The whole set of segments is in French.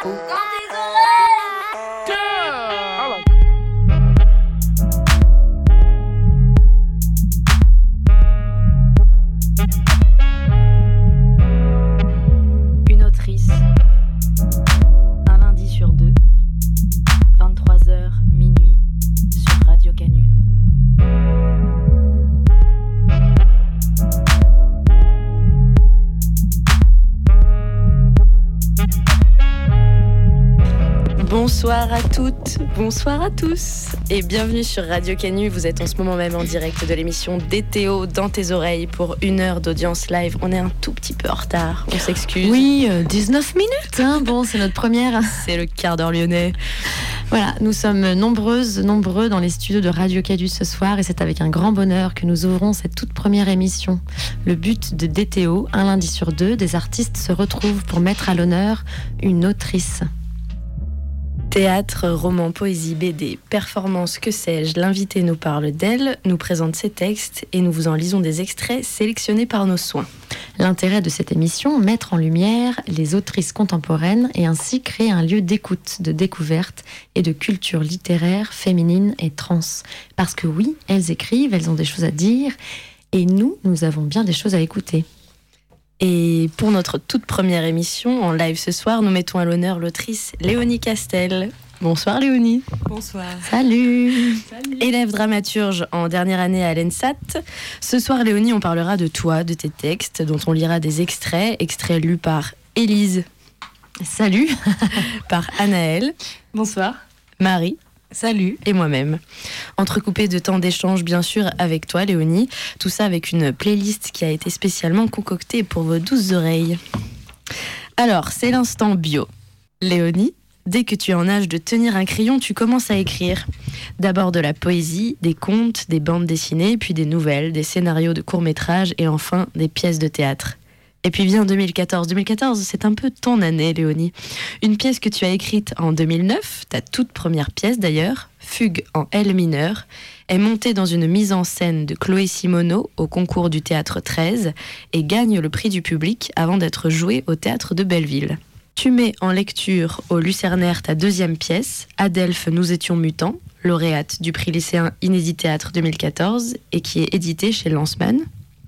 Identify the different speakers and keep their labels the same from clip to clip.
Speaker 1: Gato. Bonsoir à toutes, bonsoir à tous et bienvenue sur Radio Canu. Vous êtes en ce moment même en direct de l'émission DTO dans tes oreilles pour une heure d'audience live. On est un tout petit peu en retard, on s'excuse.
Speaker 2: Oui, 19 euh, minutes, hein. bon c'est notre première.
Speaker 1: C'est le quart d'heure lyonnais.
Speaker 2: Voilà, nous sommes nombreuses, nombreux dans les studios de Radio Canu ce soir et c'est avec un grand bonheur que nous ouvrons cette toute première émission. Le but de DTO, un lundi sur deux, des artistes se retrouvent pour mettre à l'honneur une autrice.
Speaker 1: Théâtre, roman, poésie, BD, performance, que sais-je, l'invité nous parle d'elle, nous présente ses textes et nous vous en lisons des extraits sélectionnés par nos soins.
Speaker 2: L'intérêt de cette émission, mettre en lumière les autrices contemporaines et ainsi créer un lieu d'écoute, de découverte et de culture littéraire féminine et trans. Parce que oui, elles écrivent, elles ont des choses à dire et nous, nous avons bien des choses à écouter.
Speaker 1: Et pour notre toute première émission en live ce soir, nous mettons à l'honneur l'autrice Léonie Castel. Bonsoir Léonie.
Speaker 3: Bonsoir.
Speaker 2: Salut.
Speaker 1: Élève dramaturge en dernière année à l'ENSAT. Ce soir Léonie, on parlera de toi, de tes textes, dont on lira des extraits, extraits lus par Élise.
Speaker 2: Salut.
Speaker 1: par Anaëlle.
Speaker 3: Bonsoir.
Speaker 1: Marie.
Speaker 3: Salut.
Speaker 1: Et moi-même. Entrecoupé de temps d'échange, bien sûr, avec toi, Léonie. Tout ça avec une playlist qui a été spécialement concoctée pour vos douces oreilles. Alors, c'est l'instant bio. Léonie, dès que tu es en âge de tenir un crayon, tu commences à écrire. D'abord de la poésie, des contes, des bandes dessinées, puis des nouvelles, des scénarios de courts-métrages et enfin des pièces de théâtre. Et puis vient 2014. 2014, c'est un peu ton année, Léonie. Une pièce que tu as écrite en 2009, ta toute première pièce d'ailleurs, Fugue en L mineur, est montée dans une mise en scène de Chloé Simoneau au concours du théâtre 13 et gagne le prix du public avant d'être jouée au théâtre de Belleville. Tu mets en lecture au Lucernaire ta deuxième pièce, Adelphes, nous étions mutants, lauréate du prix lycéen Inédit Théâtre 2014 et qui est édité chez Lanceman.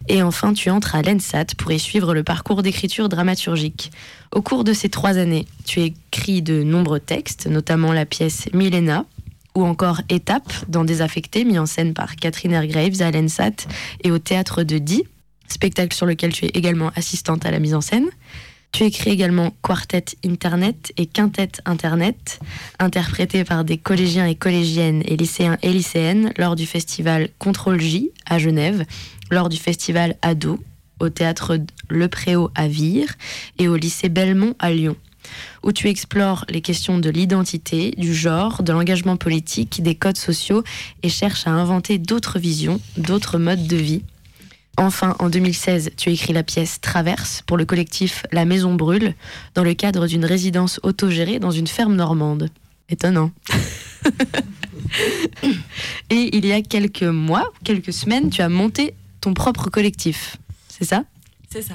Speaker 1: Et enfin, tu entres à l'ENSAT pour y suivre le parcours d'écriture dramaturgique. Au cours de ces trois années, tu écris de nombreux textes, notamment la pièce Milena, ou encore Étape, dans Désaffecté, mis en scène par Catherine Airgraves à l'ENSAT et au théâtre de Die, spectacle sur lequel tu es également assistante à la mise en scène. Tu écris également Quartet Internet et Quintet Internet, interprétés par des collégiens et collégiennes et lycéens et lycéennes lors du festival Contrôle J à Genève, lors du festival Ado, au théâtre Le Préau à Vire et au lycée Belmont à Lyon, où tu explores les questions de l'identité, du genre, de l'engagement politique, des codes sociaux et cherches à inventer d'autres visions, d'autres modes de vie. Enfin, en 2016, tu écris la pièce Traverse pour le collectif La Maison Brûle, dans le cadre d'une résidence autogérée dans une ferme normande. Étonnant. Et il y a quelques mois, quelques semaines, tu as monté ton propre collectif. C'est ça?
Speaker 3: C'est ça.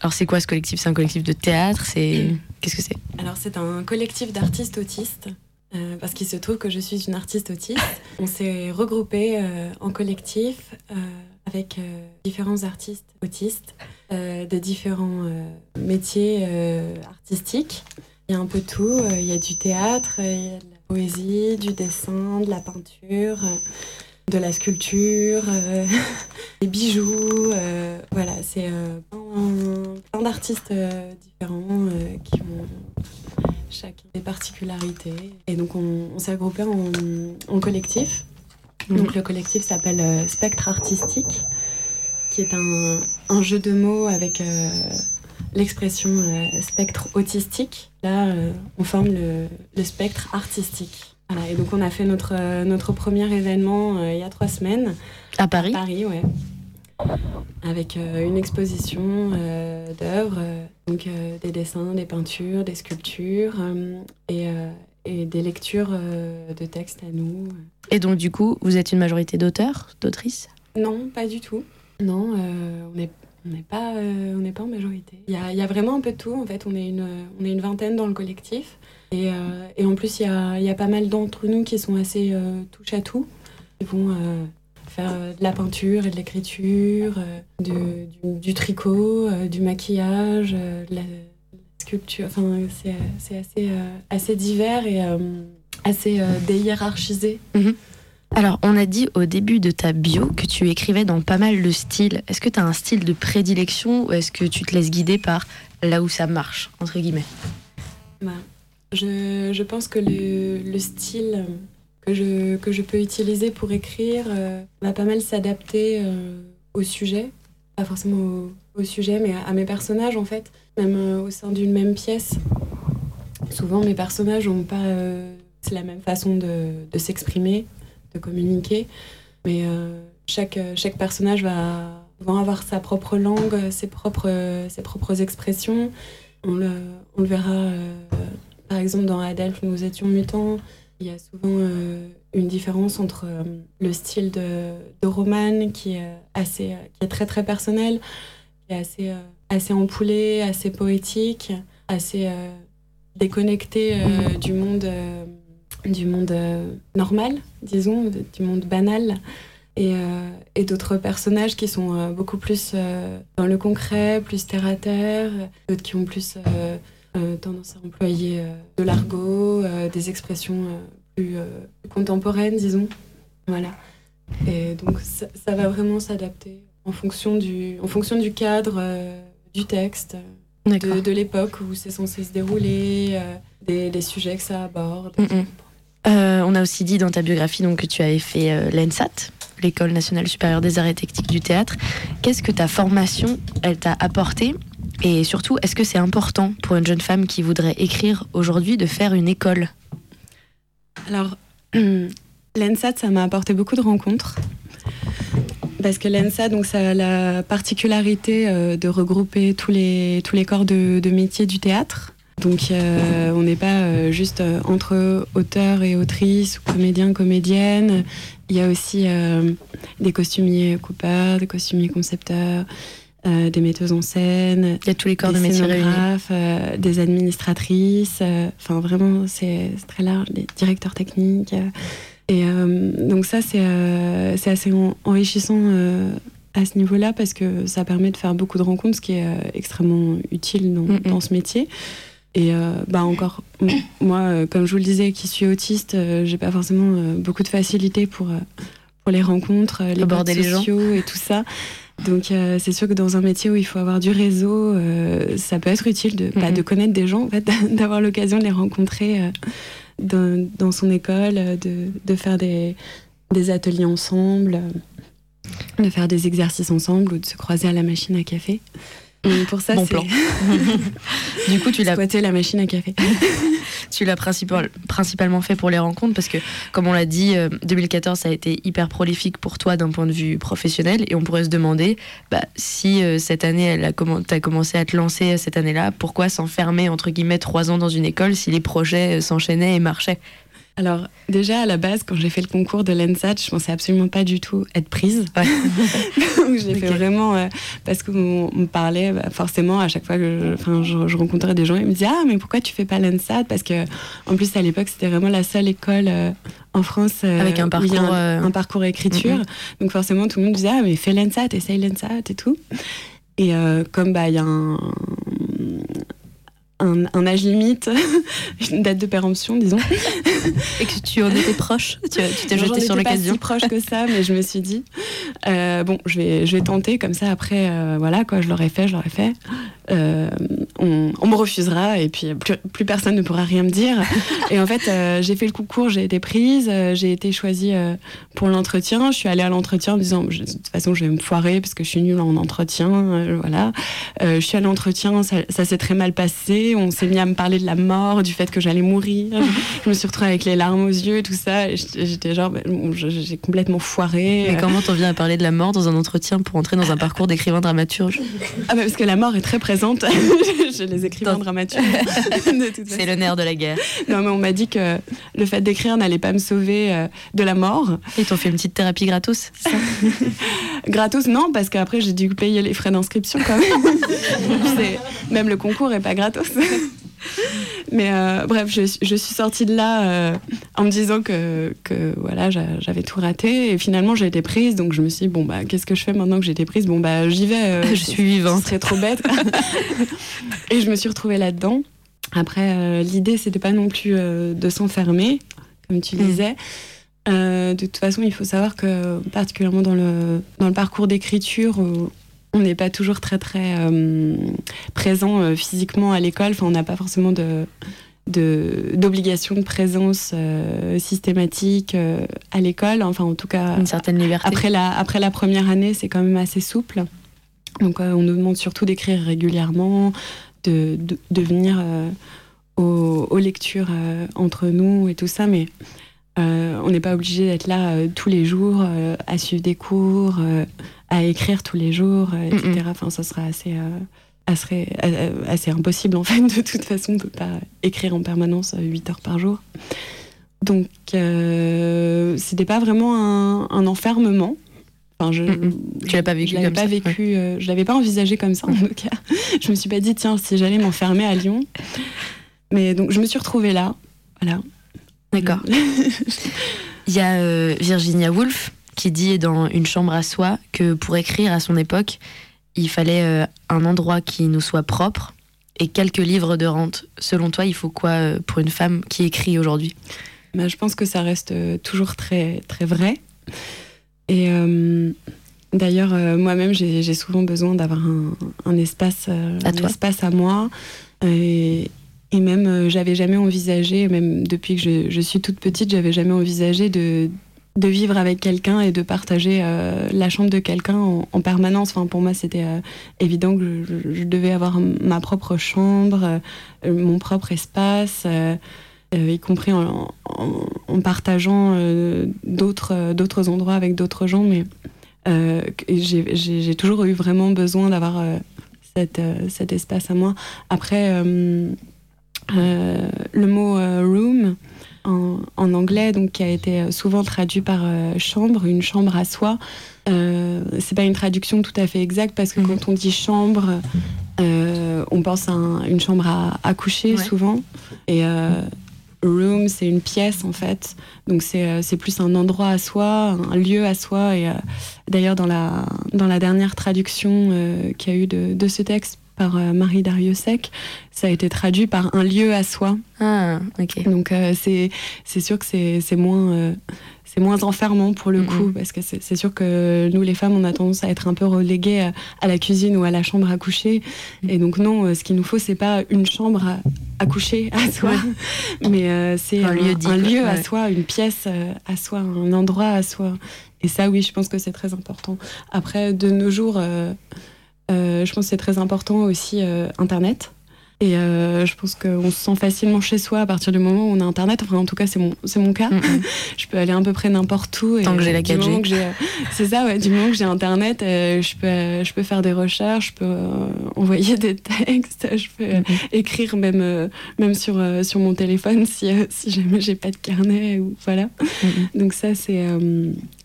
Speaker 1: Alors c'est quoi ce collectif? C'est un collectif de théâtre? C'est qu'est-ce que c'est?
Speaker 3: Alors c'est un collectif d'artistes autistes. Euh, parce qu'il se trouve que je suis une artiste autiste. On s'est regroupé euh, en collectif euh, avec différents artistes autistes de différents métiers artistiques. Il y a un peu tout. Il y a du théâtre, il y a de la poésie, du dessin, de la peinture de la sculpture, euh, des bijoux. Euh, voilà, c'est euh, plein, d'artistes différents qui ont chacun des particularités. Et donc on, s'est regroupé en, collectif. Mhm. Donc le collectif s'appelle Spectre Artistique, qui est un, jeu de mots avec l'expression spectre autistique. Là, on forme le spectre artistique et donc on a fait notre, euh, notre premier événement euh, il y a trois semaines.
Speaker 1: À Paris?
Speaker 3: À Paris, ouais. Avec euh, une exposition d'œuvres, donc des dessins, des peintures, des sculptures et, et, des lectures de textes à nous.
Speaker 1: Et donc du coup, vous êtes une majorité d'auteurs, d'autrices?
Speaker 3: Non, pas du tout. Non, on est on n'est pas, on n'est pas en majorité. Il y a, y a, vraiment un peu de tout. En fait, on est une, on est une vingtaine dans le collectif. Et, et en plus, il y a, y a, pas mal d'entre nous qui sont assez touche à tout. Ils vont faire de la peinture et de l'écriture, du, du, tricot, du maquillage, de la sculpture. Enfin, c'est assez, assez divers et assez déhiérarchisé.
Speaker 1: Mhm. Alors, on a dit au début de ta bio que tu écrivais dans pas mal de styles. Est-ce que tu as un style de prédilection ou est-ce que tu te laisses guider par là où ça marche, entre guillemets?
Speaker 3: Bah, je, pense que le, style que je, que je peux utiliser pour écrire euh, va pas mal s'adapter euh, au sujet. Pas forcément au, sujet, mais à, mes personnages, en fait. Même euh, au sein d'une même pièce. Souvent, mes personnages n'ont pas la même façon de, de s'exprimer de communiquer. Mais euh, chaque, chaque personnage va, va, avoir sa propre langue, ses propres, ses propres expressions. On le, on le verra, euh, par exemple, dans Adelph, nous étions mutants. Il y a souvent euh, une différence entre le style de, Roman, qui est, assez, qui est très très personnel, qui est assez, assez empoulé, assez poétique, assez déconnecté du monde du monde euh, normal, disons, du monde banal, et, euh, et d'autres personnages qui sont euh, beaucoup plus dans le concret, plus terre à terre, d'autres qui ont plus tendance à employer de l'argot, des expressions plus, contemporaines, disons. Voilà. Et donc ça, va vraiment s'adapter en fonction du, en fonction du cadre du texte, de, de l'époque où c'est censé se dérouler, des, sujets que ça aborde.
Speaker 1: Euh, on a aussi dit dans ta biographie donc, que tu avais fait euh, l'ENSAT, l'École nationale supérieure des arts et techniques du théâtre. Qu'est-ce que ta formation, elle t'a apporté Et surtout, est-ce que c'est important pour une jeune femme qui voudrait écrire aujourd'hui de faire une école?
Speaker 3: Alors, l'ENSAT, ça m'a apporté beaucoup de rencontres. Parce que l'ENSAT, donc, ça a la particularité euh, de regrouper tous les, tous les corps de, de métier du théâtre. Donc euh, on n'est pas euh, juste entre auteurs et autrices ou comédiens, comédiennes. Il y a aussi des costumiers coupeurs, des costumiers concepteurs, des metteuses en scène.
Speaker 1: Il y a tous les corps de métier
Speaker 3: des administratrices. Enfin vraiment c'est très large, des directeurs techniques. Et donc ça c'est assez enrichissant à ce niveau-là parce que ça permet de faire beaucoup de rencontres, ce qui est extrêmement utile dans, dans ce métier. Et euh, bah encore, moi, euh, comme je vous le disais, qui suis autiste, euh, j'ai pas forcément beaucoup de facilité pour, pour les rencontres, les
Speaker 1: aborder les sociaux
Speaker 3: et tout ça. Donc c'est sûr que dans un métier où il faut avoir du réseau, ça peut être utile de, bah, de connaître des gens, en fait, d'avoir l'occasion de les rencontrer dans, dans, son école, de, de faire des, des, ateliers ensemble, de faire des exercices ensemble ou de se croiser à la machine à café
Speaker 1: pour ça, bon plan.
Speaker 3: du coup, tu l'as squatté la machine à café.
Speaker 1: tu l'as principal, principalement fait pour les rencontres parce que, comme on l'a dit, 2014 euh, ça a été hyper prolifique pour toi d'un point de vue professionnel et on pourrait se demander bah, si euh, cette année, elle a as commencé à te lancer cette année-là, pourquoi s'enfermer entre guillemets trois ans dans une école si les projets euh, s'enchaînaient et marchaient?
Speaker 3: Alors, déjà, à la base, quand j'ai fait le concours de l'ENSAT, je pensais absolument pas du tout être prise. Donc, j'ai fait vraiment. Euh, parce qu'on me parlait bah, forcément à chaque fois que je, je, rencontrais des gens, ils me disaient Ah, mais pourquoi tu fais pas l'ENSAT? Parce que, en plus, à l'époque, c'était vraiment la seule école. Euh, en France,
Speaker 1: euh, avec un parcours,
Speaker 3: un, parcours écriture. Donc forcément, tout le monde disait ah mais fais l'ENSAT, essaye l'ENSAT et tout. Et comme bah il y a un, un, âge limite, une date de péremption, disons.
Speaker 1: Et que tu en étais proche Tu t'es jeté sur l'occasion
Speaker 3: pas si proche que ça, mais je me suis dit, euh, bon, je vais, je vais tenter, comme ça, après, euh, voilà, quoi, je l'aurais fait, je l'aurais fait. Euh, on, me refusera et puis plus, personne ne pourra rien me dire. Et en fait, j'ai fait le concours, j'ai été prise, j'ai été choisie pour l'entretien. Je suis allée à l'entretien en me disant, de toute façon, je vais me foirer parce que je suis nulle en entretien, voilà. je suis à l'entretien, ça, ça s'est très mal passé on s'est mis à me parler de la mort, du fait que j'allais mourir. je me suis retrouvée avec les larmes aux yeux et tout ça. J'étais genre, ben, j'ai complètement foiré.
Speaker 1: Mais comment t'en viens à parler de la mort dans un entretien pour entrer dans un parcours d'écrivain dramaturge?
Speaker 3: Ah bah parce que la mort est très présente chez les écrivains dramaturges.
Speaker 1: C'est le nerf de la guerre.
Speaker 3: Non mais on m'a dit que le fait d'écrire n'allait pas me sauver euh, de la mort.
Speaker 1: Ils t'ont fait une petite thérapie gratos,
Speaker 3: ça gratos, non, parce qu'après j'ai dû payer les frais d'inscription quand même. même le concours est pas gratos. Mais euh, bref, je, je, suis sortie de là euh, en me disant que, que voilà, j'avais tout raté. Et finalement, j'ai été prise. Donc je me suis dit, bon, bah, qu'est-ce que je fais maintenant que j'ai été prise? Bon, bah, j'y vais.
Speaker 1: Euh, je suis vivante.
Speaker 3: Ce serait trop bête. et je me suis retrouvée là-dedans. Après, l'idée, c'était pas non plus de s'enfermer, comme tu mm. disais. de toute façon, il faut savoir que, particulièrement dans le, dans le parcours d'écriture, on n'est pas toujours très très euh, présent euh, physiquement à l'école. Enfin, on n'a pas forcément de d'obligation de, présence euh, systématique à l'école. Enfin, en tout cas,
Speaker 1: une certaine liberté.
Speaker 3: Après la, après la première année, c'est quand même assez souple. Donc, on nous demande surtout d'écrire régulièrement, de, de, venir aux, aux, lectures entre nous et tout ça. Mais euh, on n'est pas obligé d'être là euh, tous les jours, euh, à suivre des cours, à écrire tous les jours, etc. Enfin, ça sera assez, assez, assez, impossible, en fait, de toute façon, de ne pas écrire en permanence 8 heures par jour. Donc, c'était pas vraiment un, enfermement.
Speaker 1: Enfin, je, tu l'as pas vécu
Speaker 3: je l'avais pas vécu, je l'avais pas envisagé comme ça en tout cas. je me suis pas dit tiens si j'allais m'enfermer à Lyon. Mais donc je me suis retrouvée là, voilà.
Speaker 1: D'accord. Il y a euh, Virginia Woolf qui dit dans Une chambre à soi que pour écrire à son époque, il fallait euh, un endroit qui nous soit propre et quelques livres de rente. Selon toi, il faut quoi euh, pour une femme qui écrit aujourd'hui?
Speaker 3: Bah, Je pense que ça reste toujours très, très vrai. Et d'ailleurs, moi-même, j'ai souvent besoin d'avoir un, espace, un espace à moi. Et, et même, euh, j'avais jamais envisagé, même depuis que je, suis toute petite, j'avais jamais envisagé de, vivre avec quelqu'un et de partager euh, la chambre de quelqu'un en, permanence. Enfin, pour moi, c'était euh, évident que je, devais avoir ma propre chambre, mon propre espace, y compris en, partageant d'autres endroits avec d'autres gens. Mais j'ai toujours eu vraiment besoin d'avoir cet, cet espace à moi. Après euh, le mot euh, room en, anglais, donc qui a été euh, souvent traduit par chambre, une chambre à soi. c'est pas une traduction tout à fait exacte parce que mhm. quand on dit chambre, on pense à une chambre à, coucher souvent. Et room, c'est une pièce en fait. Donc c'est plus un endroit à soi, un lieu à soi. Et d'ailleurs, dans la, dans la dernière traduction qu'il y a eu de, de ce texte, par euh, Marie Dariussec, ça a été traduit par un lieu à soi.
Speaker 1: Ah, ok.
Speaker 3: Donc euh, c'est c'est sûr que c'est moins euh, c'est moins enfermant pour le coup parce que c'est sûr que nous les femmes on a tendance à être un peu reléguées à, la cuisine ou à la chambre à coucher. Et donc non ce qu'il nous faut c'est pas une chambre à, coucher à soi mais c'est un, lieu, un lieu à soi une pièce à soi un endroit à soi. Et ça oui je pense que c'est très important. Après de nos jours euh, je pense que c'est très important aussi euh, Internet. Et euh, je pense qu'on se sent facilement chez soi à partir du moment où on a Internet. Enfin, en tout cas, c'est mon, c'est mon cas. je peux aller à peu près n'importe où.
Speaker 1: Et Tant que j'ai la 4G.
Speaker 3: C'est ça, ouais. Du moment que j'ai Internet, je, peux, je peux faire des recherches, je peux envoyer des textes, je peux écrire même, même sur, sur mon téléphone si, si jamais j'ai pas de carnet. Ou, voilà. Donc ça, c'est,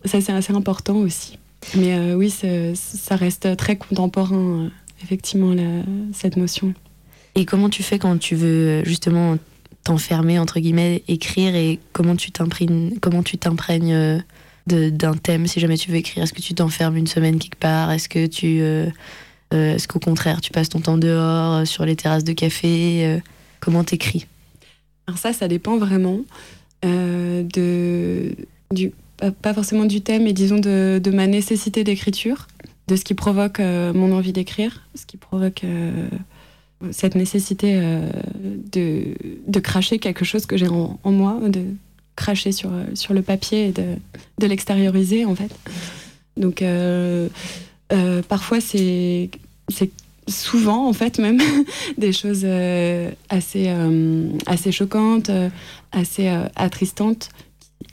Speaker 3: ça, c'est assez important aussi. Mais euh, oui, ça reste très contemporain, euh, effectivement, cette notion.
Speaker 1: Et comment tu fais quand tu veux justement t'enfermer, entre guillemets, écrire et comment tu t'imprègnes, comment tu t'imprègnes euh, d'un thème si jamais tu veux écrire? Est-ce que tu t'enfermes une semaine quelque part? Est-ce que tu. Est-ce qu'au contraire, tu passes ton temps dehors, sur les terrasses de café Comment t'écris?
Speaker 3: Alors, ça, ça dépend vraiment de, du, pas, forcément du thème, mais disons de, ma nécessité d'écriture, de ce qui provoque euh, mon envie d'écrire, ce qui provoque euh, cette nécessité euh, de, de, cracher quelque chose que j'ai en, moi, de cracher sur, sur le papier et de, de l'extérioriser en fait. Donc parfois c'est souvent en fait même des choses assez, assez choquantes, assez attristantes euh,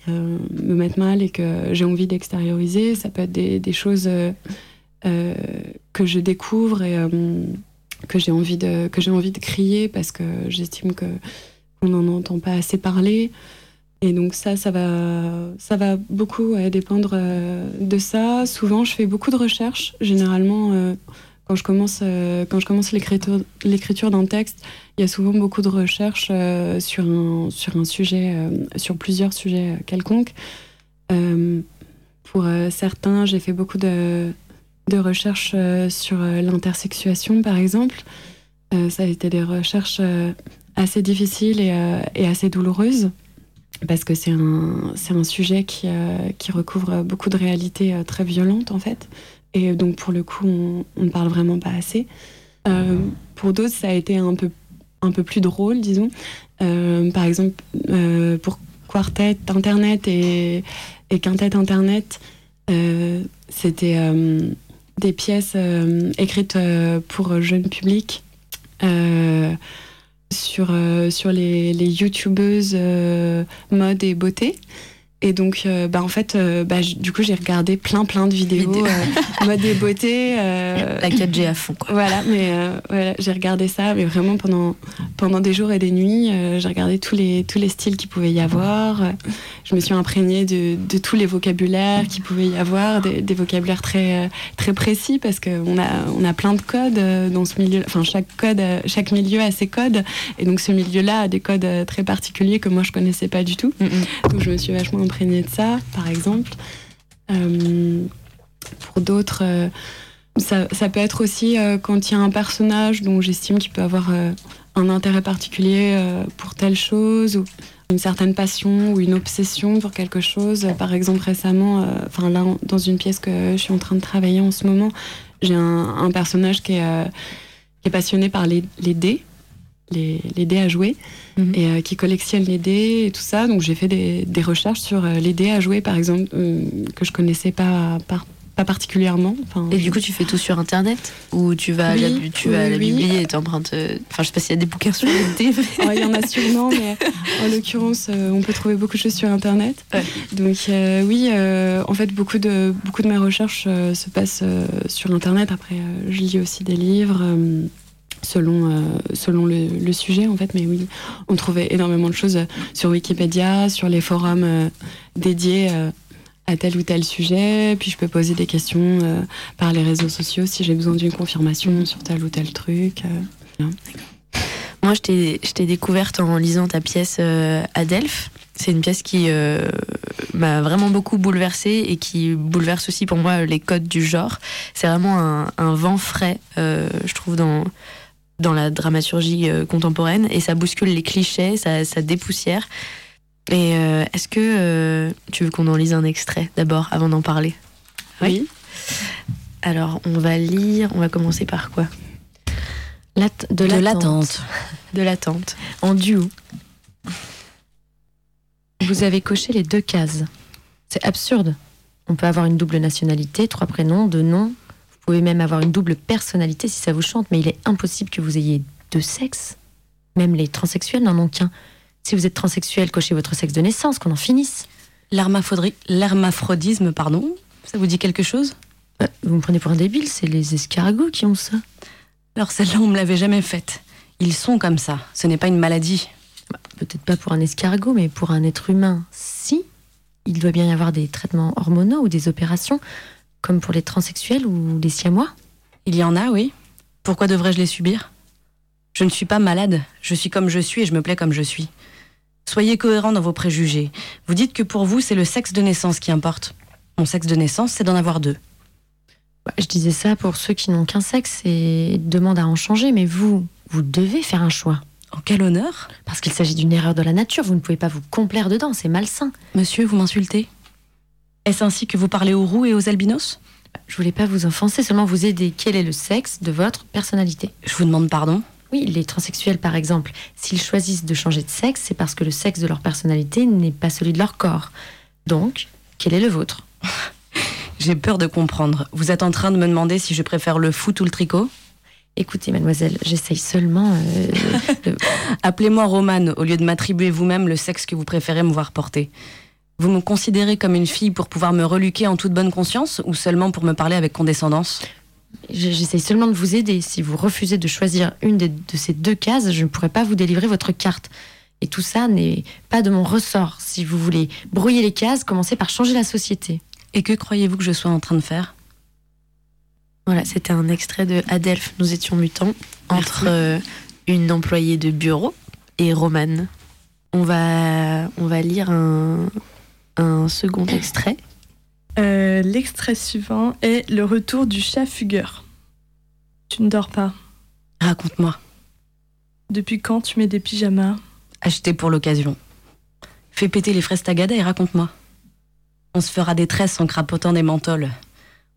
Speaker 3: me mettent mal et que j'ai envie d'extérioriser. Ça peut être des, choses euh, euh, que je découvre et que j'ai envie de que j'ai envie de crier parce que j'estime que on n'en entend pas assez parler. Et donc ça, ça va, ça va beaucoup dépendre de ça. Souvent, je fais beaucoup de recherches. Généralement, quand je commence, quand je commence l'écriture d'un texte, il y a souvent beaucoup de recherches sur, un, sur un sujet, sur plusieurs sujets quelconques. pour certains, j'ai fait beaucoup de, de recherches sur l'intersexuation, par exemple. ça a été des recherches assez difficiles et, et assez douloureuses parce que c'est un, un sujet qui, euh, qui recouvre beaucoup de réalités euh, très violentes en fait. Et donc pour le coup, on, ne parle vraiment pas assez. Euh, pour d'autres, ça a été un peu, un peu plus drôle, disons. par exemple, pour Quartet Internet et, et Quintet Internet, c'était des pièces écrites pour jeunes publics sur, euh, sur les, les youtubeuses euh, mode et beauté. Et donc, euh, bah, en fait, euh, bah, du coup, j'ai regardé plein, plein de vidéos euh, mode et beauté.
Speaker 1: La 4G à fond, quoi.
Speaker 3: Voilà, mais voilà, j'ai regardé ça, mais vraiment pendant, pendant des jours et des nuits. j'ai regardé tous les, tous les styles qu'il pouvait y avoir. Je me suis imprégnée de, de tous les vocabulaires qu'il pouvait y avoir, des, des, vocabulaires très, très précis, parce qu'on a, on a plein de codes dans ce milieu. Enfin, chaque, code, chaque milieu a ses codes. Et donc, ce milieu-là a des codes très particuliers que moi, je connaissais pas du tout. Donc, je me suis vachement de ça, par exemple. Euh, pour d'autres, euh, ça, peut être aussi euh, quand il y a un personnage dont j'estime qu'il peut avoir un intérêt particulier pour telle chose ou une certaine passion ou une obsession pour quelque chose. Par exemple, récemment, enfin là, dans une pièce que je suis en train de travailler en ce moment, j'ai un, personnage qui est, qui est passionné par les, les dés les, dés à jouer mhm. et euh, qui collectionnent les dés et tout ça. Donc j'ai fait des, recherches sur euh, les dés à jouer, par exemple, euh, que je connaissais pas, pas, particulièrement.
Speaker 1: Enfin, et du coup, tu fais tout sur Internet Ou tu vas à la, tu vas à la bibliothèque et t'empruntes... Enfin, je sais pas s'il y a des bouquins sur les dés.
Speaker 3: Il y en a sûrement, mais en l'occurrence, on peut trouver beaucoup de choses sur Internet. Donc oui, en fait, beaucoup de, beaucoup de mes recherches se passent sur Internet. Après, je lis aussi des livres selon, euh, selon le, sujet en fait. Mais oui, on trouvait énormément de choses sur Wikipédia, sur les forums euh, dédiés euh, à tel ou tel sujet. Puis je peux poser des questions par les réseaux sociaux si j'ai besoin d'une confirmation sur tel ou tel truc.
Speaker 1: Moi, je t'ai découverte en lisant ta pièce à Delphes. C'est une pièce qui m'a vraiment beaucoup bouleversée et qui bouleverse aussi pour moi les codes du genre. C'est vraiment un, vent frais, je trouve, dans, dans la dramaturgie euh, contemporaine et ça bouscule les clichés, ça, ça dépoussière. Et euh, est-ce que euh, tu veux qu'on en lise un extrait d'abord avant d'en parler?
Speaker 3: Oui.
Speaker 1: Alors on va lire, on va commencer par quoi?
Speaker 2: De l'attente.
Speaker 1: De l'attente.
Speaker 2: En duo. Vous avez coché les deux cases. C'est absurde. On peut avoir une double nationalité, trois prénoms, deux noms, pouvez même avoir une double personnalité si ça vous chante, mais il est impossible que vous ayez deux sexes. Même les transsexuels n'en ont qu'un. Si vous êtes transsexuel, cochez votre sexe de naissance, qu'on en finisse.
Speaker 1: L'hermaphrodisme, pardon, ça vous dit quelque chose?
Speaker 2: Bah, Vous me prenez pour un débile, c'est les escargots qui ont ça.
Speaker 1: Alors celle-là, on me l'avait jamais faite. Ils sont comme ça, ce n'est pas une maladie.
Speaker 2: Bah, peut-être pas pour un escargot, mais pour un être humain, si. Il doit bien y avoir des traitements hormonaux ou des opérations comme pour les transsexuels ou les siamois
Speaker 1: Il y en a, oui. Pourquoi devrais-je les subir? Je ne suis pas malade, je suis comme je suis et je me plais comme je suis. Soyez cohérent dans vos préjugés. Vous dites que pour vous, c'est le sexe de naissance qui importe. Mon sexe de naissance, c'est d'en avoir deux.
Speaker 2: Bah, je disais ça pour ceux qui n'ont qu'un sexe et demandent à en changer, mais vous, vous devez faire un choix.
Speaker 1: En quel honneur?
Speaker 2: Parce qu'il s'agit d'une erreur de la nature, vous ne pouvez pas vous complaire dedans, c'est malsain.
Speaker 1: Monsieur, vous m'insultez? Est-ce ainsi que vous parlez aux roux et aux albinos?
Speaker 2: Je voulais pas vous offenser, seulement vous aider. Quel est le sexe de votre personnalité?
Speaker 1: Je vous demande pardon?
Speaker 2: Oui, les transsexuels par exemple, s'ils choisissent de changer de sexe, c'est parce que le sexe de leur personnalité n'est pas celui de leur corps. Donc, quel est le vôtre?
Speaker 1: J'ai peur de comprendre. Vous êtes en train de me demander si je préfère le foot ou le tricot?
Speaker 2: Écoutez, mademoiselle, j'essaye seulement.
Speaker 1: Euh, Appelez-moi Romane au lieu de m'attribuer vous-même le sexe que vous préférez me voir porter. Vous me considérez comme une fille pour pouvoir me reluquer en toute bonne conscience ou seulement pour me parler avec condescendance?
Speaker 2: J'essaye seulement de vous aider. Si vous refusez de choisir une de ces deux cases, je ne pourrai pas vous délivrer votre carte. Et tout ça n'est pas de mon ressort. Si vous voulez brouiller les cases, commencez par changer la société.
Speaker 4: Et que croyez-vous que je sois en train de faire?
Speaker 1: Voilà, c'était un extrait de Adelphes, nous étions mutants, entre euh, une employée de bureau et Romane. On va, on va lire un, un second extrait.
Speaker 5: Euh, L'extrait suivant est le retour du chat fugueur. Tu ne dors pas.
Speaker 4: Raconte-moi.
Speaker 5: Depuis quand tu mets des pyjamas?
Speaker 4: Acheté pour l'occasion. Fais péter les fraises tagada et raconte-moi. On se fera des tresses en crapotant des mentoles.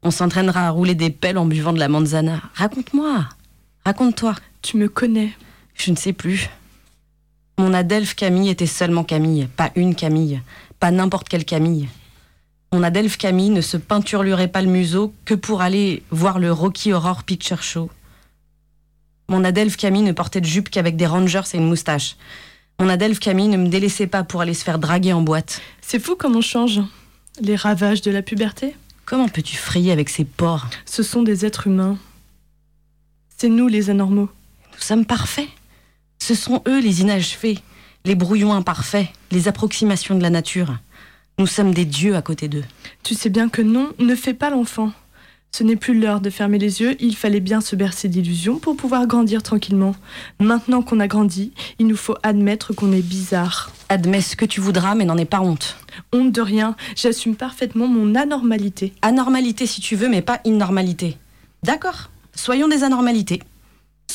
Speaker 4: On s'entraînera à rouler des pelles en buvant de la manzana. Raconte-moi. Raconte-toi.
Speaker 5: Tu me connais.
Speaker 4: Je ne sais plus. Mon Adelphe Camille était seulement Camille, pas une Camille, pas n'importe quelle Camille. Mon Adelphe Camille ne se peinturlurait pas le museau que pour aller voir le Rocky Horror Picture Show. Mon Adelphe Camille ne portait de jupe qu'avec des rangers et une moustache. Mon Adelphe Camille ne me délaissait pas pour aller se faire draguer en boîte.
Speaker 5: C'est fou comme on change. Les ravages de la puberté
Speaker 4: Comment peux-tu frayer avec ces porcs?
Speaker 5: Ce sont des êtres humains. C'est nous les anormaux.
Speaker 4: Nous sommes parfaits. Ce sont eux les inachevés, les brouillons imparfaits, les approximations de la nature. Nous sommes des dieux à côté d'eux.
Speaker 5: Tu sais bien que non, ne fais pas l'enfant. Ce n'est plus l'heure de fermer les yeux, il fallait bien se bercer d'illusions pour pouvoir grandir tranquillement. Maintenant qu'on a grandi, il nous faut admettre qu'on est bizarre.
Speaker 4: Admets ce que tu voudras, mais n'en aie pas honte.
Speaker 5: Honte de rien, j'assume parfaitement mon anormalité.
Speaker 4: Anormalité si tu veux, mais pas innormalité. D'accord Soyons des anormalités.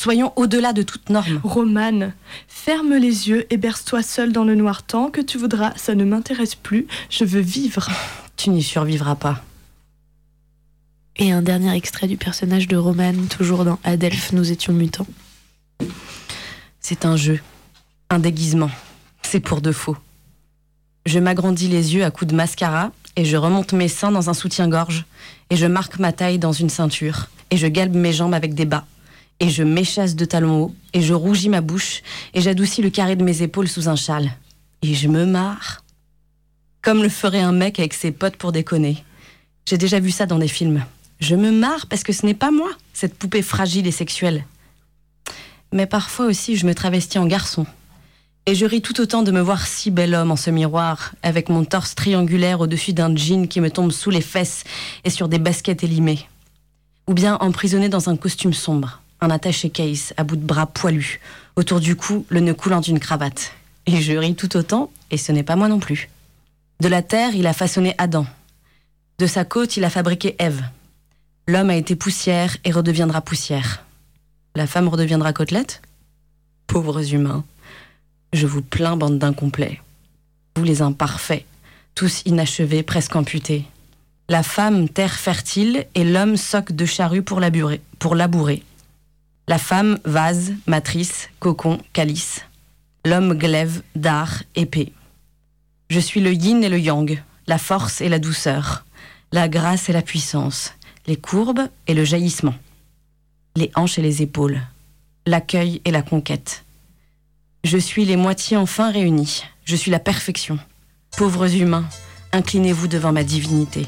Speaker 4: Soyons au-delà de toute norme.
Speaker 5: Romane, ferme les yeux et berce-toi seul dans le noir tant que tu voudras, ça ne m'intéresse plus, je veux vivre.
Speaker 4: Tu n'y survivras pas.
Speaker 1: Et un dernier extrait du personnage de Romane, toujours dans Adelphes, nous étions mutants.
Speaker 4: C'est un jeu, un déguisement. C'est pour de faux. Je m'agrandis les yeux à coups de mascara et je remonte mes seins dans un soutien-gorge et je marque ma taille dans une ceinture et je galbe mes jambes avec des bas et je m'échasse de talons hauts et je rougis ma bouche et j'adoucis le carré de mes épaules sous un châle et je me marre comme le ferait un mec avec ses potes pour déconner. J'ai déjà vu ça dans des films. Je me marre parce que ce n'est pas moi, cette poupée fragile et sexuelle. Mais parfois aussi, je me travestis en garçon. Et je ris tout autant de me voir si bel homme en ce miroir, avec mon torse triangulaire au-dessus d'un jean qui me tombe sous les fesses et sur des baskets élimées. Ou bien emprisonné dans un costume sombre, un attaché case à bout de bras poilu, autour du cou le nœud coulant d'une cravate. Et je ris tout autant, et ce n'est pas moi non plus. De la terre, il a façonné Adam. De sa côte, il a fabriqué Ève. L'homme a été poussière et redeviendra poussière. La femme redeviendra côtelette? Pauvres humains. Je vous plains, bande d'incomplets. Vous les imparfaits, tous inachevés, presque amputés. La femme, terre fertile, et l'homme, soc de charrue pour labourer. Pour labourer. La femme, vase, matrice, cocon, calice. L'homme, glaive, dard, épée. Je suis le yin et le yang, la force et la douceur, la grâce et la puissance, les courbes et le jaillissement, les hanches et les épaules, l'accueil et la conquête. Je suis les moitiés enfin réunies, je suis la perfection. Pauvres humains, inclinez-vous devant ma divinité.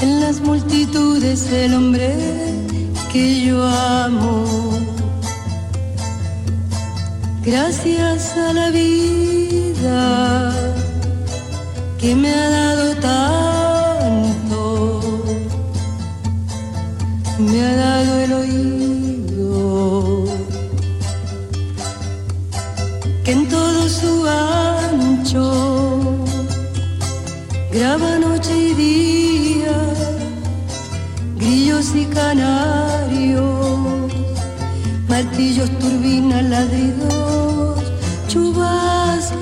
Speaker 6: en las multitudes el hombre que yo amo. Gracias a la vida que me ha dado tanto, me ha dado el oído, que en todo su ancho graba noche y día, grillos y canarios, martillos, turbinas, ladridos, chubasco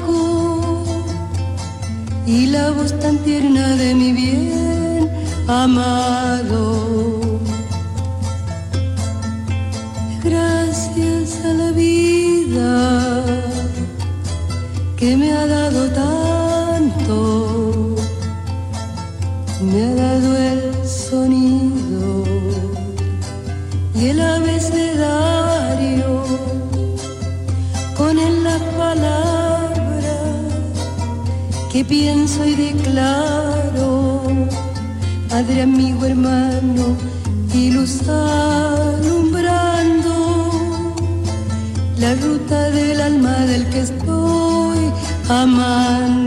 Speaker 6: y la voz tan tierna de mi bien amado. Pienso y declaro, Padre, amigo, hermano y luz alumbrando la ruta del alma del que estoy amando.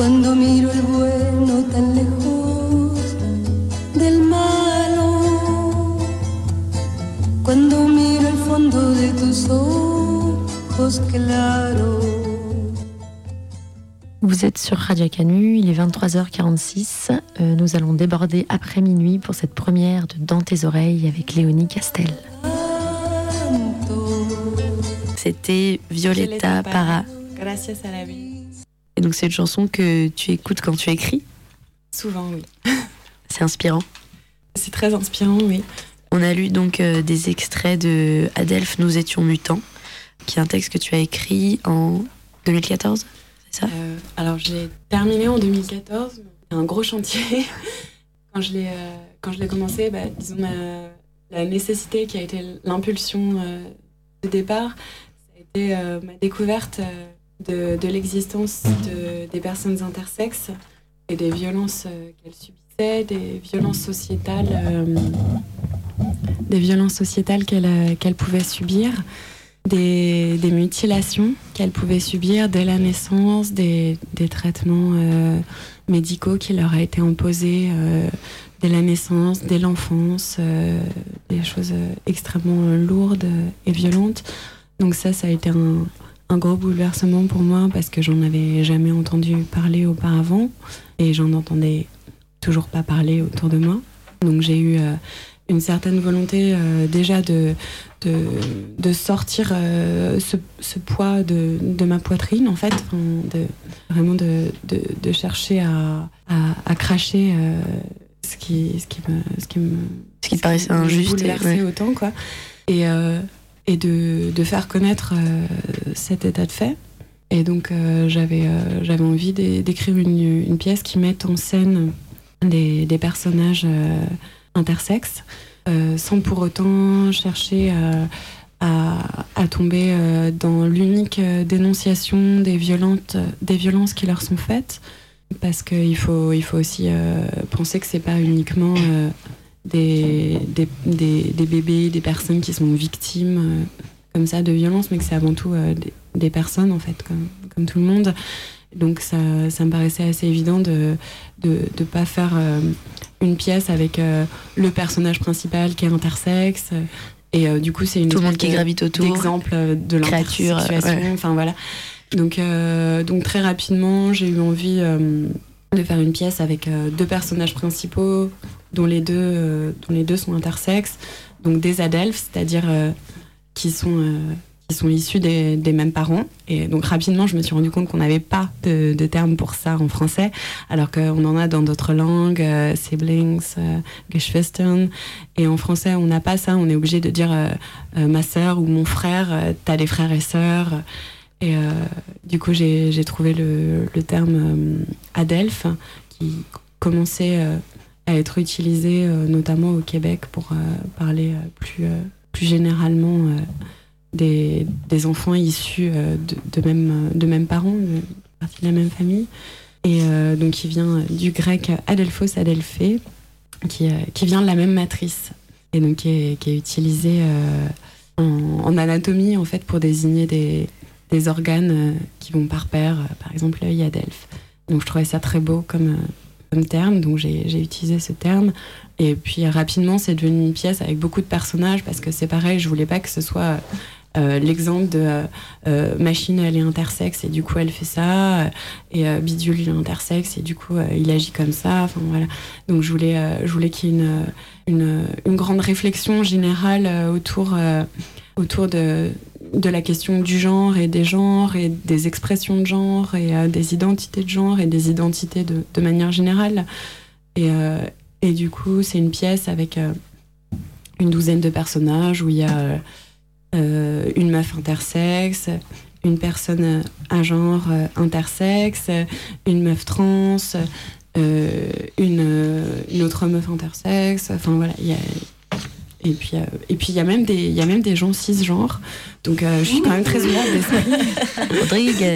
Speaker 6: Cuando miro el bueno tan lejos del malo, cuando miro el fondo de tus ojos claros.
Speaker 2: Vous êtes sur Radio Canu, il est 23h46. Euh, nous allons déborder après minuit pour cette première de Dans tes oreilles avec Léonie Castel.
Speaker 1: C'était Violetta Para.
Speaker 3: Gracias a la vie.
Speaker 1: Et donc c'est une chanson que tu écoutes quand tu écris.
Speaker 3: Souvent, oui.
Speaker 1: C'est inspirant.
Speaker 3: C'est très inspirant, oui.
Speaker 1: On a lu donc euh, des extraits de Adelphes, Nous étions mutants, qui est un texte que tu as écrit en 2014, c'est ça?
Speaker 3: Euh, alors, je l'ai terminé en 2014. C'était un gros chantier. quand je l'ai euh, quand je l'ai commencé, bah, disons ma- la nécessité qui a été l'impulsion de départ, ça a été ma découverte de, l'existence de- des personnes intersexes et des violences euh, qu'elles subissaient, des violences sociétales, euh, des violences sociétales qu'elles euh, qu'elles pouvaient subir des, des mutilations qu'elles pouvaient subir dès la naissance, des, des traitements médicaux qui leur a été imposés dès la naissance, dès l'enfance, des choses extrêmement lourdes et violentes. Donc ça, ça a été un, un gros bouleversement pour moi parce que j'en avais jamais entendu parler auparavant et j'en entendais toujours pas parler autour de moi. Donc j'ai eu euh, une certaine volonté euh, déjà de, de, de sortir euh, ce, ce poids de, de ma poitrine, en fait, enfin, de, vraiment de, de, chercher à, à, à cracher euh, ce, qui, ce, qui me, ce qui me.
Speaker 1: Ce qui te paraissait injuste. et- ouais.
Speaker 3: autant, quoi. Et, et de, faire connaître euh, cet état de fait. Et donc, euh, j'avais euh, j'avais envie d'é- d'écrire une, pièce qui mette en scène des, personnages intersexes, sans pour autant chercher à, tomber dans l'unique dénonciation des, violentes, des violences qui leur sont faites. Parce qu'il faut, il faut aussi penser que c'est pas uniquement des, des, des, des bébés, des personnes qui sont victimes euh, comme ça de violences, mais que c'est avant tout euh, des, des personnes, en fait, comme, comme tout le monde. Donc ça, ça me paraissait assez évident de ne de, de pas faire euh, une pièce avec le personnage principal qui est intersexe. Et du coup, c'est une
Speaker 1: Tout le monde qui
Speaker 3: de-
Speaker 1: gravite autour.
Speaker 3: d'exemple euh, de
Speaker 1: Créature,
Speaker 3: l'intersexuation.
Speaker 1: ouais.
Speaker 3: Enfin voilà. Donc, donc très rapidement, j'ai eu envie de faire une pièce avec deux personnages principaux, dont les deux, euh, dont les deux sont intersexes. Donc des adelphes, c'est-à-dire euh, qui sont euh, qui sont issus des, mêmes parents. Et donc rapidement, je me suis rendu compte qu'on n'avait pas de, terme pour ça en français, alors qu'on en a dans d'autres langues, siblings, Geschwistern. Et en français, on n'a pas ça. On est obligé de dire ma sœur ou mon frère. T'as des frères et sœurs. Et du coup, j'ai trouvé le, terme adelphe qui commençait à être utilisé notamment au Québec pour parler plus, plus généralement des, des, enfants issus de, de, même, de mêmes parents, de la même famille. Et donc, il vient du grec adelphos, adelphé, qui, qui vient de la même matrice et donc qui est, utilisé en, anatomie en fait pour désigner des, des organes euh, qui vont par paire, euh, par exemple l'œil à Delphes. Donc je trouvais ça très beau comme, euh, terme, donc j'ai utilisé ce terme. Et puis rapidement, c'est devenu une pièce avec beaucoup de personnages parce que c'est pareil, je voulais pas que ce soit l'exemple de machine elle est intersexe et du coup elle fait ça. Et bidule il est intersexe et du coup il agit comme ça. Enfin voilà. Donc je voulais je voulais qu'il y ait une, une, une, grande réflexion générale autour autour de de la question du genre et des genres et des expressions de genre et euh, des identités de genre et des identités de, manière générale. Et, euh, et du coup, c'est une pièce avec euh, une douzaine de personnages où il y a une meuf intersexe, une personne à genre intersexe, une meuf trans, une, une, autre meuf intersexe. Enfin voilà, il y a et puis, euh, et puis il y a même des, il y a même des gens cisgenres. Donc, euh, je suis quand même très ouverte d'esprit.
Speaker 1: Rodrigue.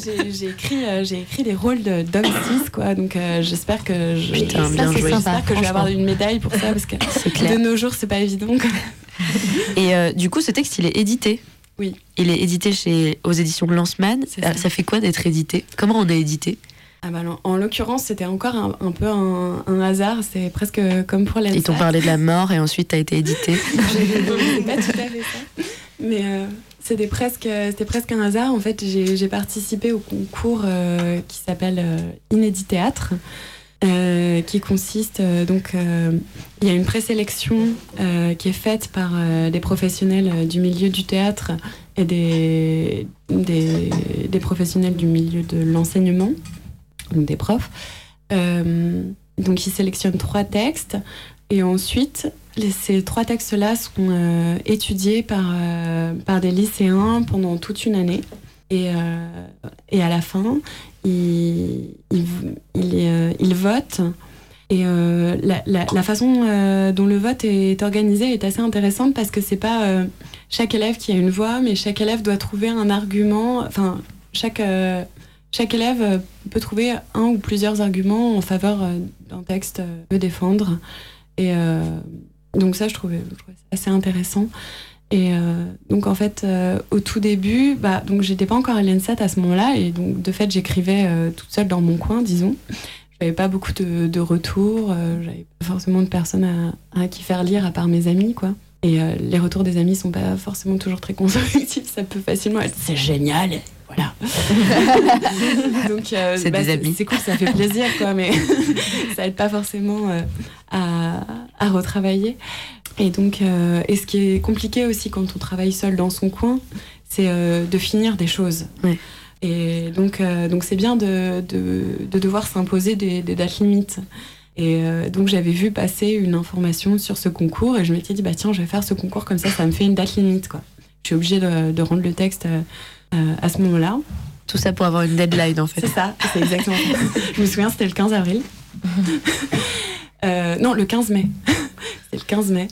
Speaker 3: j'ai écrit, euh, j'ai écrit des rôles d'hommes cis, quoi. Donc, j'espère que je,
Speaker 1: Putain, bien joué.
Speaker 3: J'espère que je vais avoir une médaille pour ça, parce que de nos jours, c'est pas évident.
Speaker 1: Et du coup, ce texte, il est édité.
Speaker 3: Oui.
Speaker 1: Il est édité chez aux éditions Lanceman. Ça. ça fait quoi d'être édité? Comment on est édité?
Speaker 3: Ah bah en l'occurrence, c'était encore un, peu un, hasard. C'est presque comme pour la.
Speaker 1: Ils t'ont parlé de la mort et ensuite t'as été édité.
Speaker 3: c'est pas tout à fait ça. Mais euh, c'était presque, presque un hasard. En fait, j'ai participé au concours euh, qui s'appelle euh, Inédit Théâtre. qui consiste donc il y a une présélection qui est faite par des professionnels du milieu du théâtre et des, des, des professionnels du milieu de l'enseignement donc des profs. Euh, donc ils sélectionnent trois textes et ensuite ces trois textes-là sont euh, étudiés par, euh, par des lycéens pendant toute une année. Et, et à la fin, ils, ils, ils, votent. Et la, la, façon dont le vote est organisé est assez intéressante parce que c'est pas chaque élève qui a une voix, mais chaque élève doit trouver un argument. Enfin, chaque chaque élève euh, peut trouver un ou plusieurs arguments en faveur euh, d'un texte euh, défendre. Et donc ça, je trouvais, assez intéressant. Et donc en fait, au tout début, bah, donc j'étais pas encore à l'ENSAT à ce moment-là, et donc de fait, j'écrivais toute seule dans mon coin, disons. J'avais pas beaucoup de, de retours, j'avais pas forcément de personnes à, à, qui faire lire à part mes amis, quoi. Et les retours des amis sont pas forcément toujours très constructifs, ça peut facilement être c'est génial, voilà. Donc, euh, c'est bah, C'est cool, ça fait plaisir, quoi, mais ça aide pas forcément euh, à, à, retravailler. Et donc, euh, et ce qui est compliqué aussi quand on travaille seul dans son coin, c'est de finir des choses. Et donc, donc c'est bien de, de, de devoir s'imposer des, des, dates limites. Et donc j'avais vu passer une information sur ce concours et je m'étais dit bah tiens je vais faire ce concours comme ça ça me fait une date limite quoi. Je suis obligée de, de rendre le texte euh, à ce moment-là.
Speaker 1: Tout ça pour avoir une deadline en fait.
Speaker 3: C'est ça, c'est exactement ça. Je me souviens, c'était le 15 avril. Euh, non, le 15 mai. C'est le 15 mai.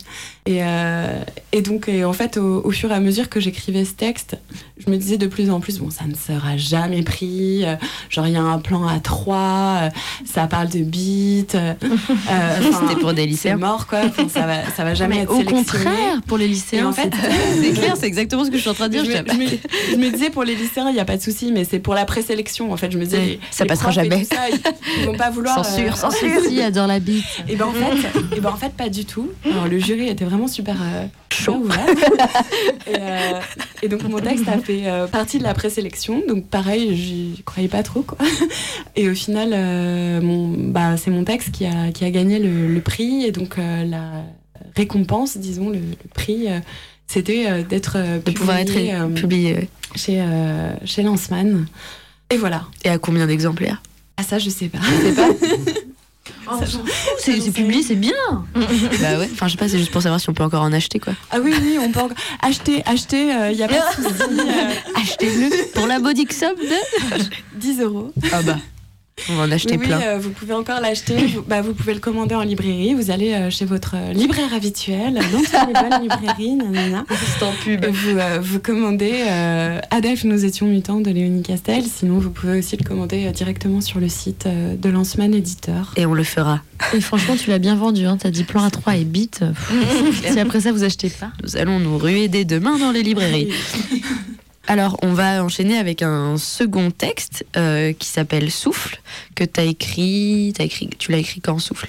Speaker 3: Et, euh, et donc, et en fait, au, au, fur et à mesure que j'écrivais ce texte, je me disais de plus en plus, bon, ça ne sera jamais pris. Euh, genre, il y a un plan à trois, euh, ça parle de beats. Euh,
Speaker 1: C'était pour des lycéens.
Speaker 3: C'est mort, quoi. ça, va, ça va jamais être
Speaker 1: au contraire, pour les lycéens.
Speaker 3: en fait,
Speaker 1: c'est clair, c'est exactement ce que je suis en train de dire.
Speaker 3: Je, me, je me, disais, pour les lycéens, il n'y a pas de souci, mais c'est pour la présélection. En fait, je me disais,
Speaker 1: ça passera jamais.
Speaker 3: Ça, ils, vont pas vouloir.
Speaker 1: Censure, censure. Si, adore la bite.
Speaker 3: Et ben en fait, et ben en fait, pas du tout. Alors, le jury était vraiment super chaud. et, et donc, mon texte a fait euh, partie de la présélection. Donc pareil, j'y croyais pas trop. Quoi. Et au final, euh, mon, bah, c'est mon texte qui a, qui a gagné le, prix. Et donc euh, la récompense, disons, le, prix, c'était d'être
Speaker 1: de pouvoir être publié
Speaker 3: chez, chez Lanceman. Et voilà.
Speaker 1: Et à combien d'exemplaires?
Speaker 3: Ah ça, je sais pas.
Speaker 1: Je sais pas. C'est publié, c'est bien. bah ouais. Enfin, je sais pas, c'est juste pour savoir si on peut encore en acheter quoi.
Speaker 3: Ah oui, oui, on peut encore acheter, acheter. Il euh, y a pas de
Speaker 1: euh. Achetez-le pour la body somme de
Speaker 3: 10 euros.
Speaker 1: Ah bah. On va en acheter
Speaker 3: Oui,
Speaker 1: plein.
Speaker 3: euh, vous pouvez encore l'acheter. vous, bah, vous pouvez le commander en librairie. Vous allez euh, chez votre euh, libraire habituel, dans toutes les bonnes librairies, nanana.
Speaker 2: C'est en pub.
Speaker 3: Vous, euh, vous commandez euh, Adèle, nous étions mutants de Léonie Castel. Sinon, vous pouvez aussi le commander euh, directement sur le site euh, de Lanceman Éditeur.
Speaker 1: Et on le fera.
Speaker 2: Et franchement, tu l'as bien vendu. Hein. T'as dit plan A3 et bit. Si après ça, vous achetez pas.
Speaker 1: Nous allons nous ruer dès demain dans les librairies. Alors, on va enchaîner avec un second texte euh, qui s'appelle Souffle, que tu as écrit, t'as écrit. Tu l'as écrit quand, Souffle?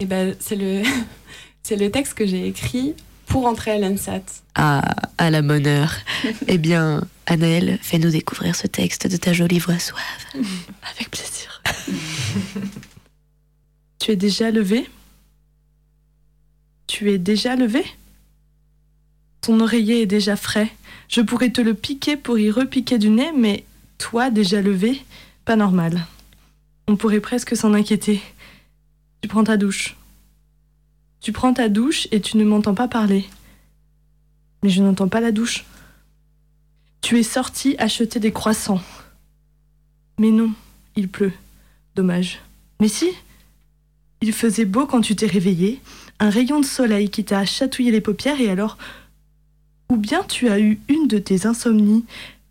Speaker 3: Et ben, c'est le, c'est le texte que j'ai écrit pour entrer à l'ANSAT.
Speaker 1: à, à la bonne heure. eh bien, Anaëlle, fais-nous découvrir ce texte de ta jolie voix suave.
Speaker 5: Avec plaisir. tu es déjà levé? Tu es déjà levé? Ton oreiller est déjà frais. Je pourrais te le piquer pour y repiquer du nez, mais toi, déjà levé, pas normal. On pourrait presque s'en inquiéter. Tu prends ta douche. Tu prends ta douche et tu ne m'entends pas parler. Mais je n'entends pas la douche. Tu es sorti acheter des croissants. Mais non, il pleut. Dommage. Mais si Il faisait beau quand tu t'es réveillé, un rayon de soleil qui t'a chatouillé les paupières et alors Ou bien tu as eu une de tes insomnies,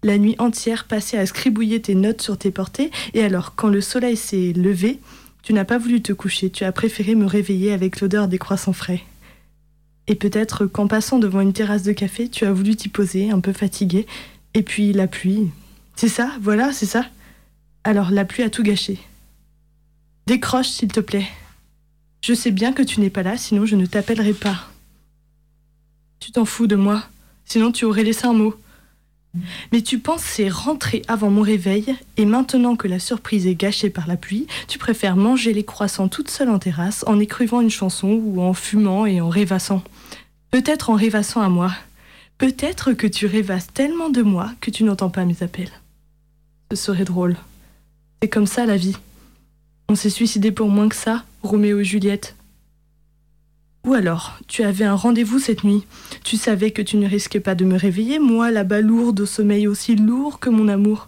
Speaker 5: la nuit entière passée à scribouiller tes notes sur tes portées et alors quand le soleil s'est levé, tu n'as pas voulu te coucher, tu as préféré me réveiller avec l'odeur des croissants frais. Et peut-être qu'en passant devant une terrasse de café, tu as voulu t'y poser, un peu fatigué, et puis la pluie. C'est ça, voilà, c'est ça. Alors la pluie a tout gâché. Décroche, s'il te plaît. Je sais bien que tu n'es pas là, sinon je ne t'appellerai pas. Tu t'en fous de moi, sinon tu aurais laissé un mot. Mais tu pensais rentrer avant mon réveil, et maintenant que la surprise est gâchée par la pluie, tu préfères manger les croissants toute seule en terrasse, en écrivant une chanson ou en fumant et en rêvassant. Peut-être en rêvassant à moi. Peut-être que tu rêvasses tellement de moi que tu n'entends pas mes appels. Ce serait drôle. C'est comme ça la vie. On s'est suicidé pour moins que ça, Roméo et Juliette. Ou alors, tu avais un rendez-vous cette nuit. Tu savais que tu ne risquais pas de me réveiller, moi là-bas lourde au sommeil aussi lourd que mon amour.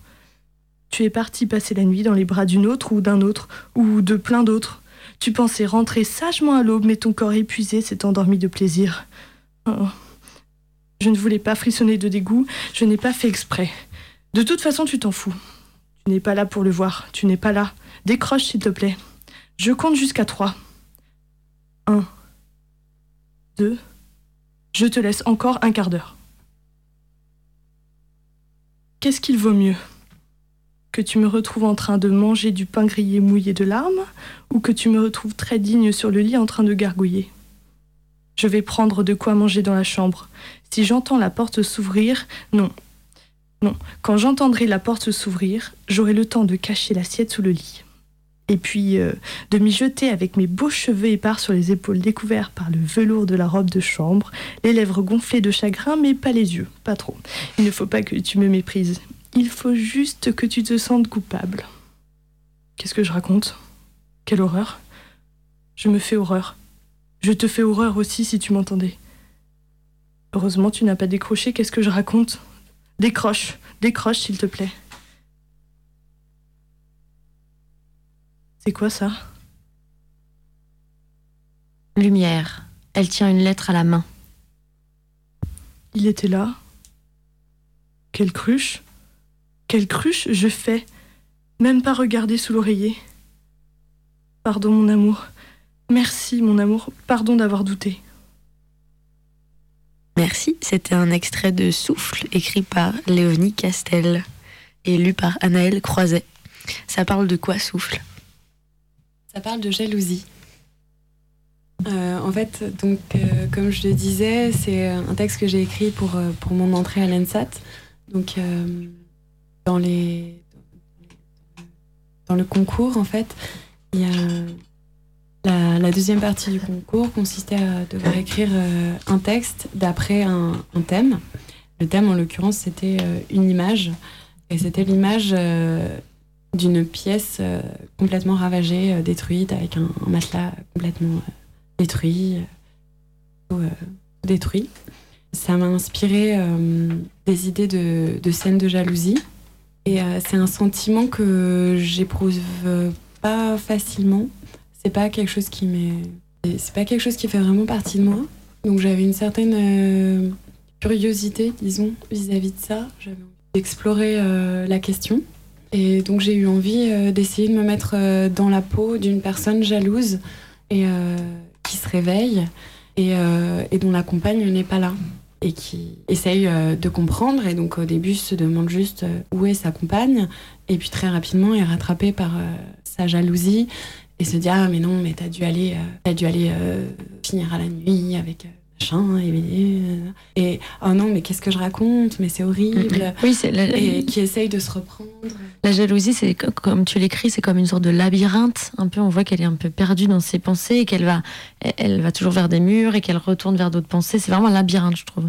Speaker 5: Tu es parti passer la nuit dans les bras d'une autre ou d'un autre, ou de plein d'autres. Tu pensais rentrer sagement à l'aube, mais ton corps épuisé s'est endormi de plaisir. Oh. Je ne voulais pas frissonner de dégoût, je n'ai pas fait exprès. De toute façon, tu t'en fous. Tu n'es pas là pour le voir, tu n'es pas là. Décroche, s'il te plaît. Je compte jusqu'à trois. Un. Je te laisse encore un quart d'heure. Qu'est-ce qu'il vaut mieux? Que tu me retrouves en train de manger du pain grillé mouillé de larmes ou que tu me retrouves très digne sur le lit en train de gargouiller? Je vais prendre de quoi manger dans la chambre. Si j'entends la porte s'ouvrir, non. Non, quand j'entendrai la porte s'ouvrir, j'aurai le temps de cacher l'assiette sous le lit. Et puis euh, de m'y jeter avec mes beaux cheveux épars sur les épaules découverts par le velours de la robe de chambre, les lèvres gonflées de chagrin, mais pas les yeux, pas trop. Il ne faut pas que tu me méprises. Il faut juste que tu te sentes coupable. Qu'est-ce que je raconte? Quelle horreur? Je me fais horreur. Je te fais horreur aussi si tu m'entendais. Heureusement, tu n'as pas décroché. Qu'est-ce que je raconte? Décroche, décroche, s'il te plaît. C'est quoi ça?
Speaker 2: Lumière. Elle tient une lettre à la main.
Speaker 5: Il était là. Quelle cruche Quelle cruche je fais Même pas regarder sous l'oreiller. Pardon, mon amour. Merci, mon amour. Pardon d'avoir douté.
Speaker 1: Merci, c'était un extrait de Souffle écrit par Léonie Castel et lu par Anaëlle Croiset. Ça parle de quoi Souffle?
Speaker 3: Ça parle de jalousie. Euh, en fait, donc, euh, comme je le disais, c'est un texte que j'ai écrit pour, euh, pour mon entrée à l'ENSAT. Donc, euh, dans, les, dans le concours, en fait, il y a la, deuxième partie du concours consistait à devoir écrire euh, un texte d'après un, thème. Le thème, en l'occurrence, c'était euh, une image. Et c'était l'image euh, d'une pièce euh, complètement ravagée, euh, détruite, avec un, matelas complètement euh, détruit, détruit. Ça m'a inspiré des idées de, scènes de jalousie. Et c'est un sentiment que j'éprouve pas facilement. C'est pas quelque chose qui m'est. C'est pas quelque chose qui fait vraiment partie de moi. Donc j'avais une certaine curiosité, disons, vis-à-vis de ça. J'avais envie d'explorer la question. Et donc j'ai eu envie euh, d'essayer de me mettre euh, dans la peau d'une personne jalouse et euh, qui se réveille et, euh, et dont la compagne n'est pas là et qui essaye de comprendre. Et donc au début se demande juste où est sa compagne et puis très rapidement est rattrapé par sa jalousie et se dit ah mais non mais t'as dû aller t'as dû aller finir à la nuit avec machin et, et, oh non mais qu'est-ce que je raconte? Mais c'est horrible
Speaker 2: Oui, c'est la,
Speaker 3: et qui essaye de se reprendre
Speaker 2: la jalousie, c'est co- comme tu l'écris, c'est comme une sorte de labyrinthe. Un peu, on voit qu'elle est un peu perdue dans ses pensées et qu'elle va, elle- va toujours vers des murs et qu'elle retourne vers d'autres pensées. C'est vraiment un labyrinthe, je trouve.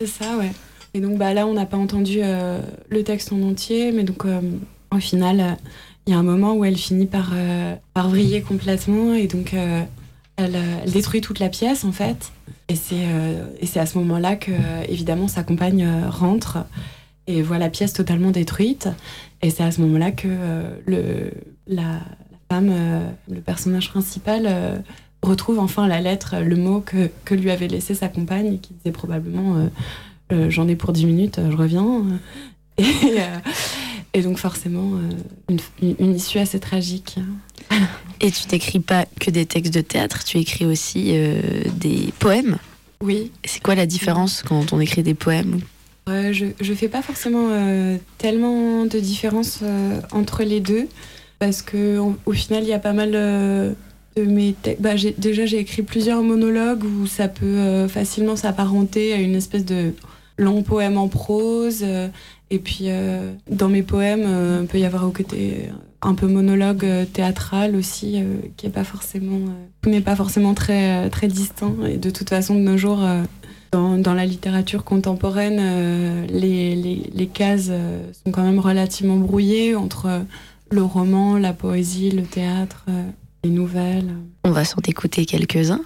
Speaker 3: C'est ça, ouais. Et donc bah, là, on n'a pas entendu euh, le texte en entier, mais donc euh, au final, euh, il y a un moment où elle finit par, euh, par vriller complètement et donc euh, elle, euh, elle détruit toute la pièce en fait. Et c'est euh, et c'est à ce moment-là que, évidemment, sa compagne euh, rentre et voit la pièce totalement détruite. Et c'est à ce moment-là que euh, le, la, femme, le personnage principal, retrouve enfin la lettre, le mot que, que lui avait laissé sa compagne, qui disait probablement J'en ai pour 10 minutes, je reviens. Et, donc, forcément, une issue assez tragique.
Speaker 1: Et tu n'écris pas que des textes de théâtre, tu écris aussi euh, des poèmes.
Speaker 3: Oui,
Speaker 1: C'est quoi la différence quand on écrit des poèmes
Speaker 3: Euh, je ne fais pas forcément euh, tellement de différence entre les deux parce que au, au final il y a pas mal de mes textes. Bah, déjà j'ai écrit plusieurs monologues où ça peut facilement s'apparenter à une espèce de long poème en prose et puis euh, dans mes poèmes euh, il peut y avoir au côté un peu monologue euh, théâtral aussi euh, qui est pas forcément euh, n'est pas forcément très euh, très distinct et de toute façon de nos jours euh, dans, dans la littérature contemporaine, euh, les, les, les cases euh, sont quand même relativement brouillées entre euh, le roman, la poésie, le théâtre, euh, les nouvelles.
Speaker 1: On va s'en écouter quelques-uns.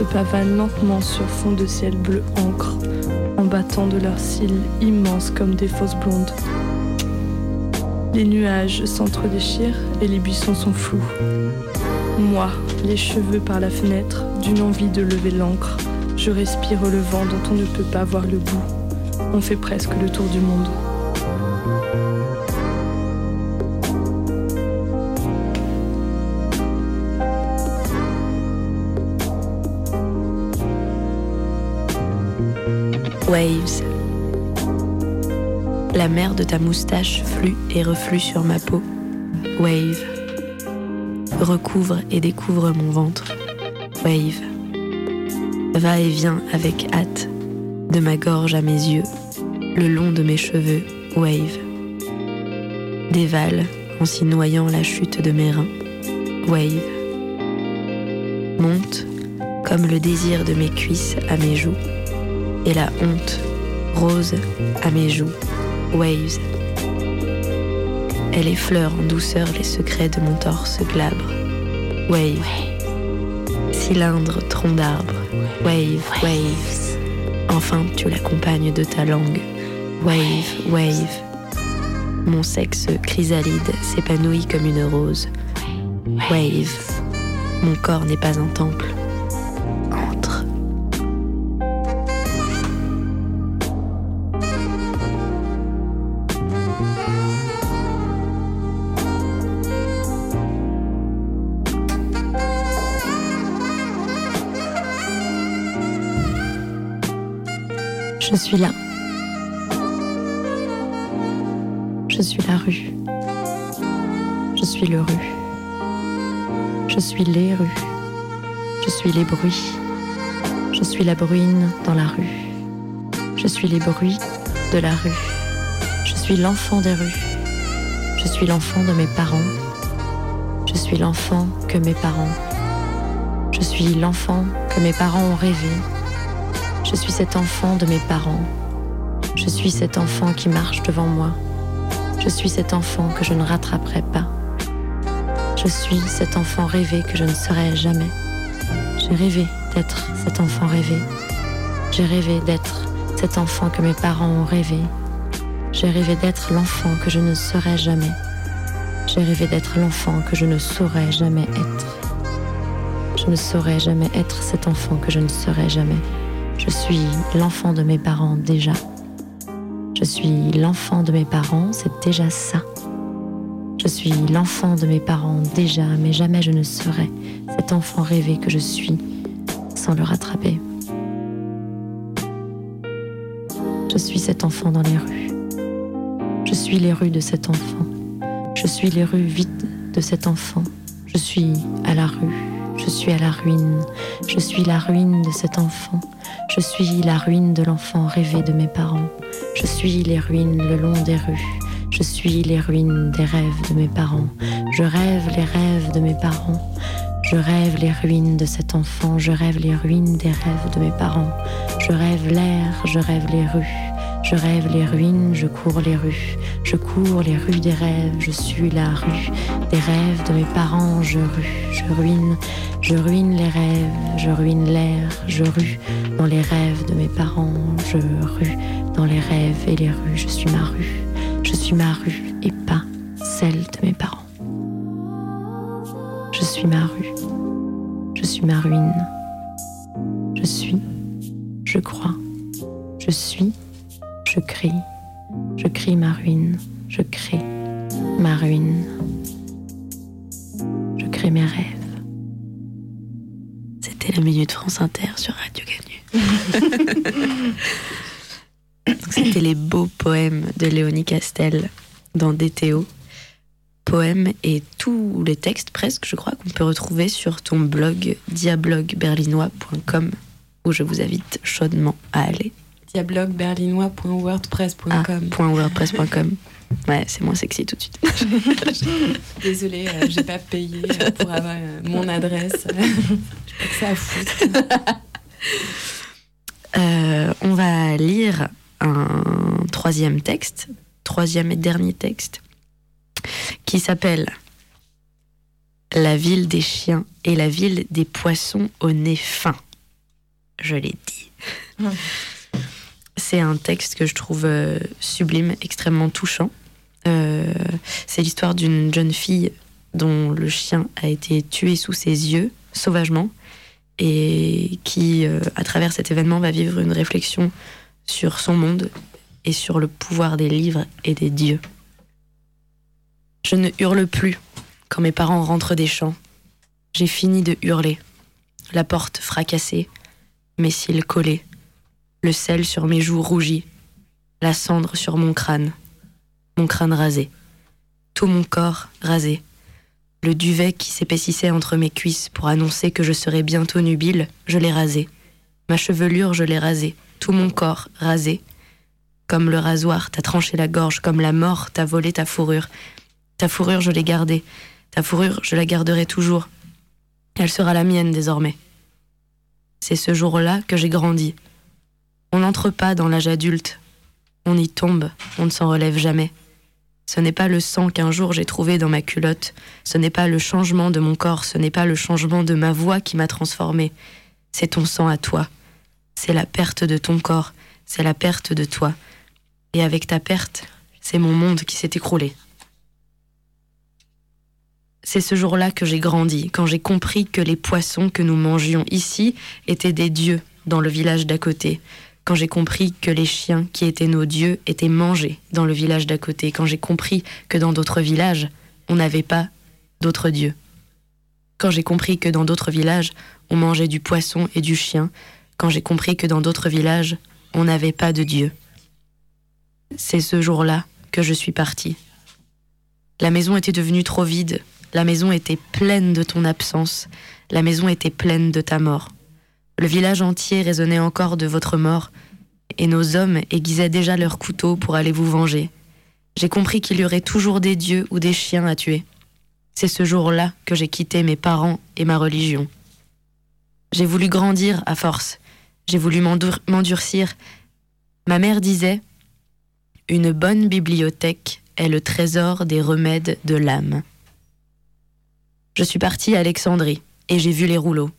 Speaker 5: Se pavanent lentement sur fond de ciel bleu encre, en battant de leurs cils immenses comme des fausses blondes. Les nuages s'entredéchirent et les buissons sont flous. Moi, les cheveux par la fenêtre, d'une envie de lever l'encre, je respire le vent dont on ne peut pas voir le bout. On fait presque le tour du monde.
Speaker 1: Waves. La mer de ta moustache flue et reflue sur ma peau. Wave. Recouvre et découvre mon ventre. Wave. Va et vient avec hâte, de ma gorge à mes yeux, le long de mes cheveux. Wave. Dévale en s'y noyant la chute de mes reins. Wave. Monte comme le désir de mes cuisses à mes joues et la honte rose à mes joues, waves. Elle effleure en douceur les secrets de mon torse glabre, wave. Cylindre, tronc d'arbre, wave, waves. Enfin, tu l'accompagnes de ta langue, wave, wave. Mon sexe chrysalide s'épanouit comme une rose. Wave. Mon corps n'est pas un temple.
Speaker 2: Je suis là. Je suis la rue. Je suis le rue. Je suis les rues. Je suis les bruits. Je suis la bruine dans la rue. Je suis les bruits de la rue. Je suis l'enfant des rues. Je suis l'enfant de mes parents. Je suis l'enfant que mes parents. Je suis l'enfant que mes parents ont rêvé. Je suis cet enfant de mes parents. Je suis cet enfant qui marche devant moi. Je suis cet enfant que je ne rattraperai pas. Je suis cet enfant rêvé que je ne serai jamais. J'ai rêvé d'être cet enfant rêvé. J'ai rêvé d'être cet enfant que mes parents ont rêvé. J'ai rêvé d'être l'enfant que je ne serai jamais. J'ai rêvé d'être l'enfant que je ne saurais jamais être. Je ne saurais jamais être cet enfant que je ne serai jamais. Je suis l'enfant de mes parents déjà. Je suis l'enfant de mes parents, c'est déjà ça. Je suis l'enfant de mes parents déjà, mais jamais je ne serai cet enfant rêvé que je suis sans le rattraper. Je suis cet enfant dans les rues. Je suis les rues de cet enfant. Je suis les rues vides de cet enfant. Je suis à la rue. Je suis à la ruine. Je suis la ruine de cet enfant. Je suis la ruine de l'enfant rêvé de mes parents. Je suis les ruines le long des rues. Je suis les ruines des rêves de mes parents. Je rêve les rêves de mes parents. Je rêve les ruines de cet enfant. Je rêve les ruines des rêves de mes parents. Je rêve l'air. Je rêve les rues. Je rêve les ruines, je cours les rues, je cours les rues des rêves, je suis la rue des rêves de mes parents, je rue, je ruine, je ruine les rêves, je ruine l'air, je rue dans les rêves de mes parents, je rue dans les rêves et les rues, je suis ma rue, je suis ma rue et pas celle de mes parents. Je suis ma rue, je suis ma ruine, je suis, je crois, je suis je crie, je crie ma ruine, je crée ma ruine, je crée mes rêves.
Speaker 1: C'était la Minute France Inter sur Radio Ganu. C'était les beaux poèmes de Léonie Castel dans DTO. Poèmes et tous les textes presque, je crois, qu'on peut retrouver sur ton blog diablogberlinois.com où je vous invite chaudement à aller
Speaker 3: diablogberlinois.wordpress.com.
Speaker 1: Ah, .wordpress.com. Ouais, c'est moins sexy tout de suite.
Speaker 3: Désolée, euh, j'ai pas payé euh, pour avoir euh, mon adresse. Je que ça à foutre.
Speaker 1: Euh, on va lire un troisième texte, troisième et dernier texte, qui s'appelle La ville des chiens et la ville des poissons au nez fin. Je l'ai dit. C'est un texte que je trouve euh, sublime, extrêmement touchant. Euh, c'est l'histoire d'une jeune fille dont le chien a été tué sous ses yeux, sauvagement, et qui, euh, à travers cet événement, va vivre une réflexion sur son monde et sur le pouvoir des livres et des dieux. Je ne hurle plus quand mes parents rentrent des champs. J'ai fini de hurler. La porte fracassée, mes cils collés, le sel sur mes joues rougies, la cendre sur mon crâne, mon crâne rasé, tout mon corps rasé, le duvet qui s'épaississait entre mes cuisses pour annoncer que je serais bientôt nubile, je l'ai rasé. Ma chevelure, je l'ai rasée, tout mon corps rasé. Comme le rasoir t'a tranché la gorge, comme la mort t'a volé ta fourrure. Ta fourrure, je l'ai gardée. Ta fourrure, je la garderai toujours. Elle sera la mienne désormais. C'est ce jour-là que j'ai grandi. On n'entre pas dans l'âge adulte. On y tombe, on ne s'en relève jamais. Ce n'est pas le sang qu'un jour j'ai trouvé dans ma culotte, ce n'est pas le changement de mon corps, ce n'est pas le changement de ma voix qui m'a transformé. C'est ton sang à toi. C'est la perte de ton corps, c'est la perte de toi. Et avec ta perte, c'est mon monde qui s'est écroulé. C'est ce jour-là que j'ai grandi, quand j'ai compris que les poissons que nous mangions ici étaient des dieux dans le village d'à côté, quand j'ai compris que les chiens qui étaient nos dieux étaient mangés dans le village d'à côté, quand j'ai compris que dans d'autres villages, on n'avait pas d'autres dieux. Quand j'ai compris que dans d'autres villages, on mangeait du poisson et du chien, quand j'ai compris que dans d'autres villages, on n'avait pas de Dieu. C'est ce jour-là que je suis partie. La maison était devenue trop vide, la maison était pleine de ton absence, la maison était pleine de ta mort. Le village entier résonnait encore de votre mort, et nos hommes aiguisaient déjà leurs couteaux pour aller vous venger. J'ai compris qu'il y aurait toujours des dieux ou des chiens à tuer. C'est ce jour-là que j'ai quitté mes parents et ma religion. J'ai voulu grandir à force, j'ai voulu m'endurcir. Ma mère disait Une bonne bibliothèque est le trésor des remèdes de l'âme. Je suis partie à Alexandrie et j'ai vu les rouleaux.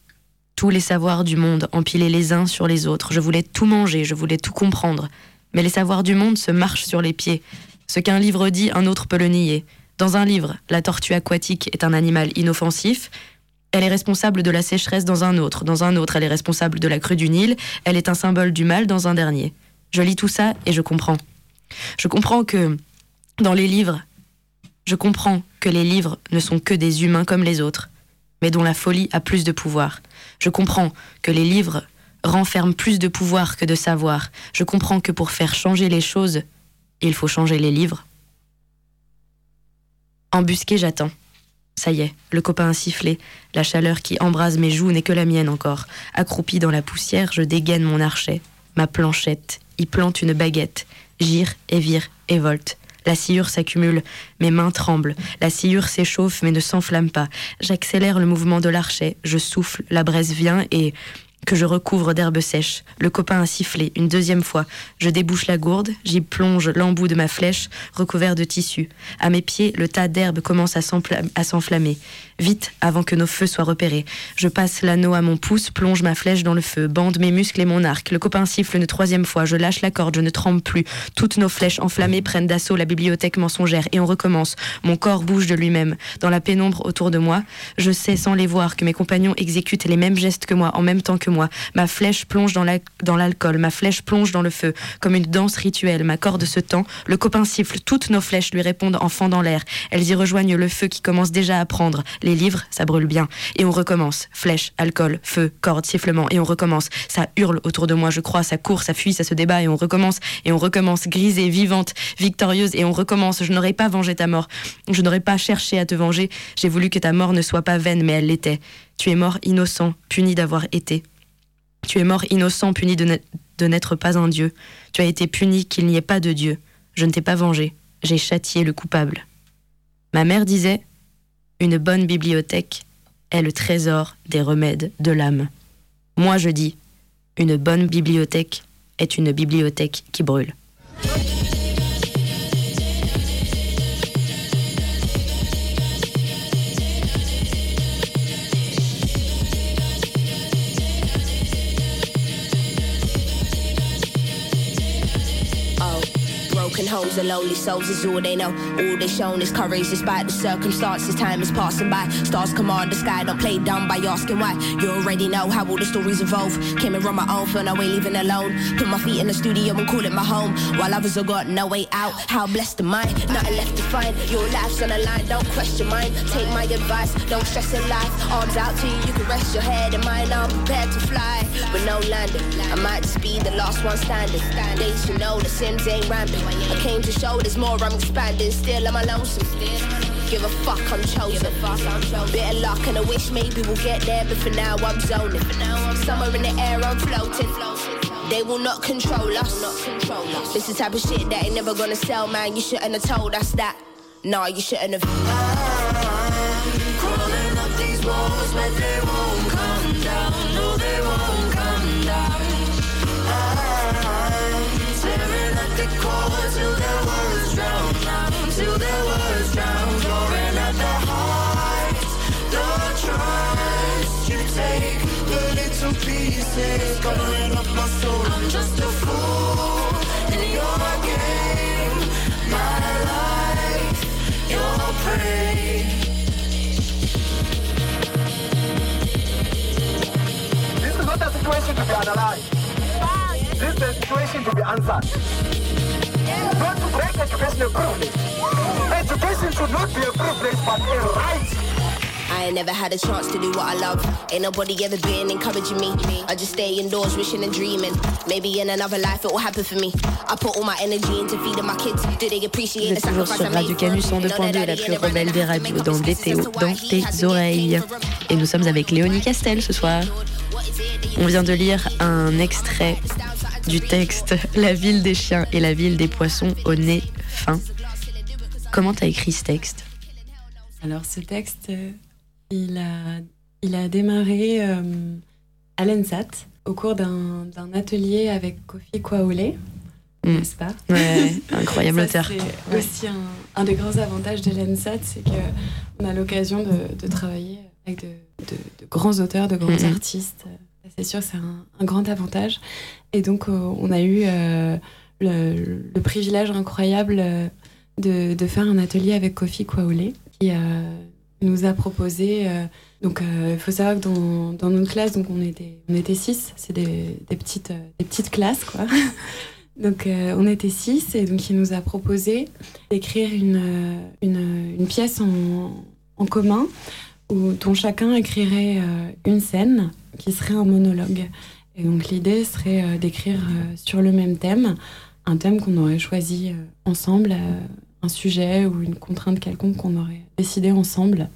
Speaker 1: Tous les savoirs du monde empilés les uns sur les autres. Je voulais tout manger, je voulais tout comprendre. Mais les savoirs du monde se marchent sur les pieds. Ce qu'un livre dit, un autre peut le nier. Dans un livre, la tortue aquatique est un animal inoffensif. Elle est responsable de la sécheresse dans un autre. Dans un autre, elle est responsable de la crue du Nil. Elle est un symbole du mal dans un dernier. Je lis tout ça et je comprends. Je comprends que dans les livres, je comprends que les livres ne sont que des humains comme les autres, mais dont la folie a plus de pouvoir. Je comprends que les livres renferment plus de pouvoir que de savoir. Je comprends que pour faire changer les choses, il faut changer les livres. Embusqué, j'attends. Ça y est, le copain a sifflé. La chaleur qui embrase mes joues n'est que la mienne encore. Accroupi dans la poussière, je dégaine mon archet, ma planchette, y plante une baguette, gire et vire et volte. La sciure s'accumule, mes mains tremblent, la sciure s'échauffe mais ne s'enflamme pas. J'accélère le mouvement de l'archet, je souffle, la braise vient et que je recouvre d'herbe sèche. Le copain a sifflé une deuxième fois. Je débouche la gourde, j'y plonge l'embout de ma flèche, recouvert de tissu. À mes pieds, le tas d'herbe commence à s'enflammer. Vite, avant que nos feux soient repérés. Je passe l'anneau à mon pouce, plonge ma flèche dans le feu, bande mes muscles et mon arc. Le copain siffle une troisième fois. Je lâche la corde, je ne tremble plus. Toutes nos flèches enflammées prennent d'assaut la bibliothèque mensongère et on recommence. Mon corps bouge de lui-même. Dans la pénombre autour de moi, je sais sans les voir que mes compagnons exécutent les mêmes gestes que moi en même temps que moi. Ma flèche plonge dans l'alcool, ma flèche plonge dans le feu, comme une danse rituelle. Ma corde se tend, le copain siffle, toutes nos flèches lui répondent en fendant l'air. Elles y rejoignent le feu qui commence déjà à prendre. Livres, ça brûle bien. Et on recommence. Flèche, alcool, feu, corde, sifflement. Et on recommence. Ça hurle autour de moi, je crois, ça court, ça fuit, ça se débat. Et on recommence. Et on recommence. Grisée, vivante, victorieuse. Et on recommence. Je n'aurais pas vengé ta mort. Je n'aurais pas cherché à te venger. J'ai voulu que ta mort ne soit pas vaine, mais elle l'était. Tu es mort innocent, puni d'avoir été. Tu es mort innocent, puni de n'être pas un Dieu. Tu as été puni qu'il n'y ait pas de Dieu. Je ne t'ai pas vengé. J'ai châtié le coupable. Ma mère disait Une bonne bibliothèque est le trésor des remèdes de l'âme. Moi je dis Une bonne bibliothèque est une bibliothèque qui brûle.
Speaker 7: Hoes are lonely souls is all they know. All they shown is courage despite the circumstances. Time is passing by. Stars command the sky. Don't play dumb by asking why. You already know how all the stories evolve. Came and run my own, feel no way leaving alone. Put my feet in the studio and call it my home. While others have got no way out. How blessed am I? Nothing left to find. Your life's on the line. Don't question mine. Take my advice. Don't stress in life. Arms out to you. You can rest your head and mine. I'm prepared to fly. But no landing. I might just be the last one standing. Days you know the Sims ain't ramping. I came to show there's more, I'm expanding. Still, I'm lonesome. Give a fuck, I'm chosen. Bit of luck and I wish maybe we'll get there, but for now I'm zoning. Somewhere in the air, I'm floating. They will not control us. This is the type of shit that ain't never gonna sell, man. You shouldn't have told us that. Nah, you shouldn't have. I'm crawling up these walls, they won't till words drown till words drown, the. The trust you take, covering up my soul. I'm just a fool in your game, my life, your prey.
Speaker 8: This is not a situation to be analyzed. This is the situation to be answered. Not to make education a privilege. Education should not be a privilege but a right.
Speaker 7: I ain't never had a chance to do what I love. Ain't nobody ever been encouraging me. I just stay indoors, wishing and dreaming. Maybe in another life it will happen for me. I put all my energy into feeding my kids. Do they appreciate the
Speaker 1: toujours
Speaker 7: sacrifice
Speaker 1: sur
Speaker 7: I
Speaker 1: Radio Canus
Speaker 7: them?
Speaker 1: 102.2, la plus rebelle des radios, dans DTO, dans tes oreilles. Et nous sommes avec Léonie Castel ce soir. On vient de lire un extrait du texte La ville des chiens et la ville des poissons au nez fin. Comment t'as écrit ce texte?
Speaker 3: Alors ce texte, euh, il a, il a démarré euh, à l'ENSAT au cours d'un atelier avec Kofi Kwaole,
Speaker 1: Mm.
Speaker 3: n'est-ce pas?
Speaker 1: Ouais, incroyable
Speaker 3: Ça,
Speaker 1: auteur.
Speaker 3: C'est aussi un, un des grands avantages de l'ENSAT, c'est qu'on a l'occasion de, de travailler avec de, de- de grands auteurs, de grands
Speaker 1: Mhm.
Speaker 3: artistes. C'est sûr, c'est un, un grand avantage. Et donc, euh, on a eu euh, le, privilège incroyable euh, de, faire un atelier avec Kofi Kwaole, qui nous a proposé. donc, il faut savoir que dans, notre classe, donc on était, six, c'est des, petites, classes, quoi. Donc on était six et donc il nous a proposé d'écrire une, pièce en, commun où, dont chacun écrirait une scène qui serait un monologue. Donc l'idée serait euh, d'écrire euh, sur le même thème, un thème qu'on aurait choisi euh, ensemble, un sujet ou une contrainte quelconque qu'on aurait décidé ensemble.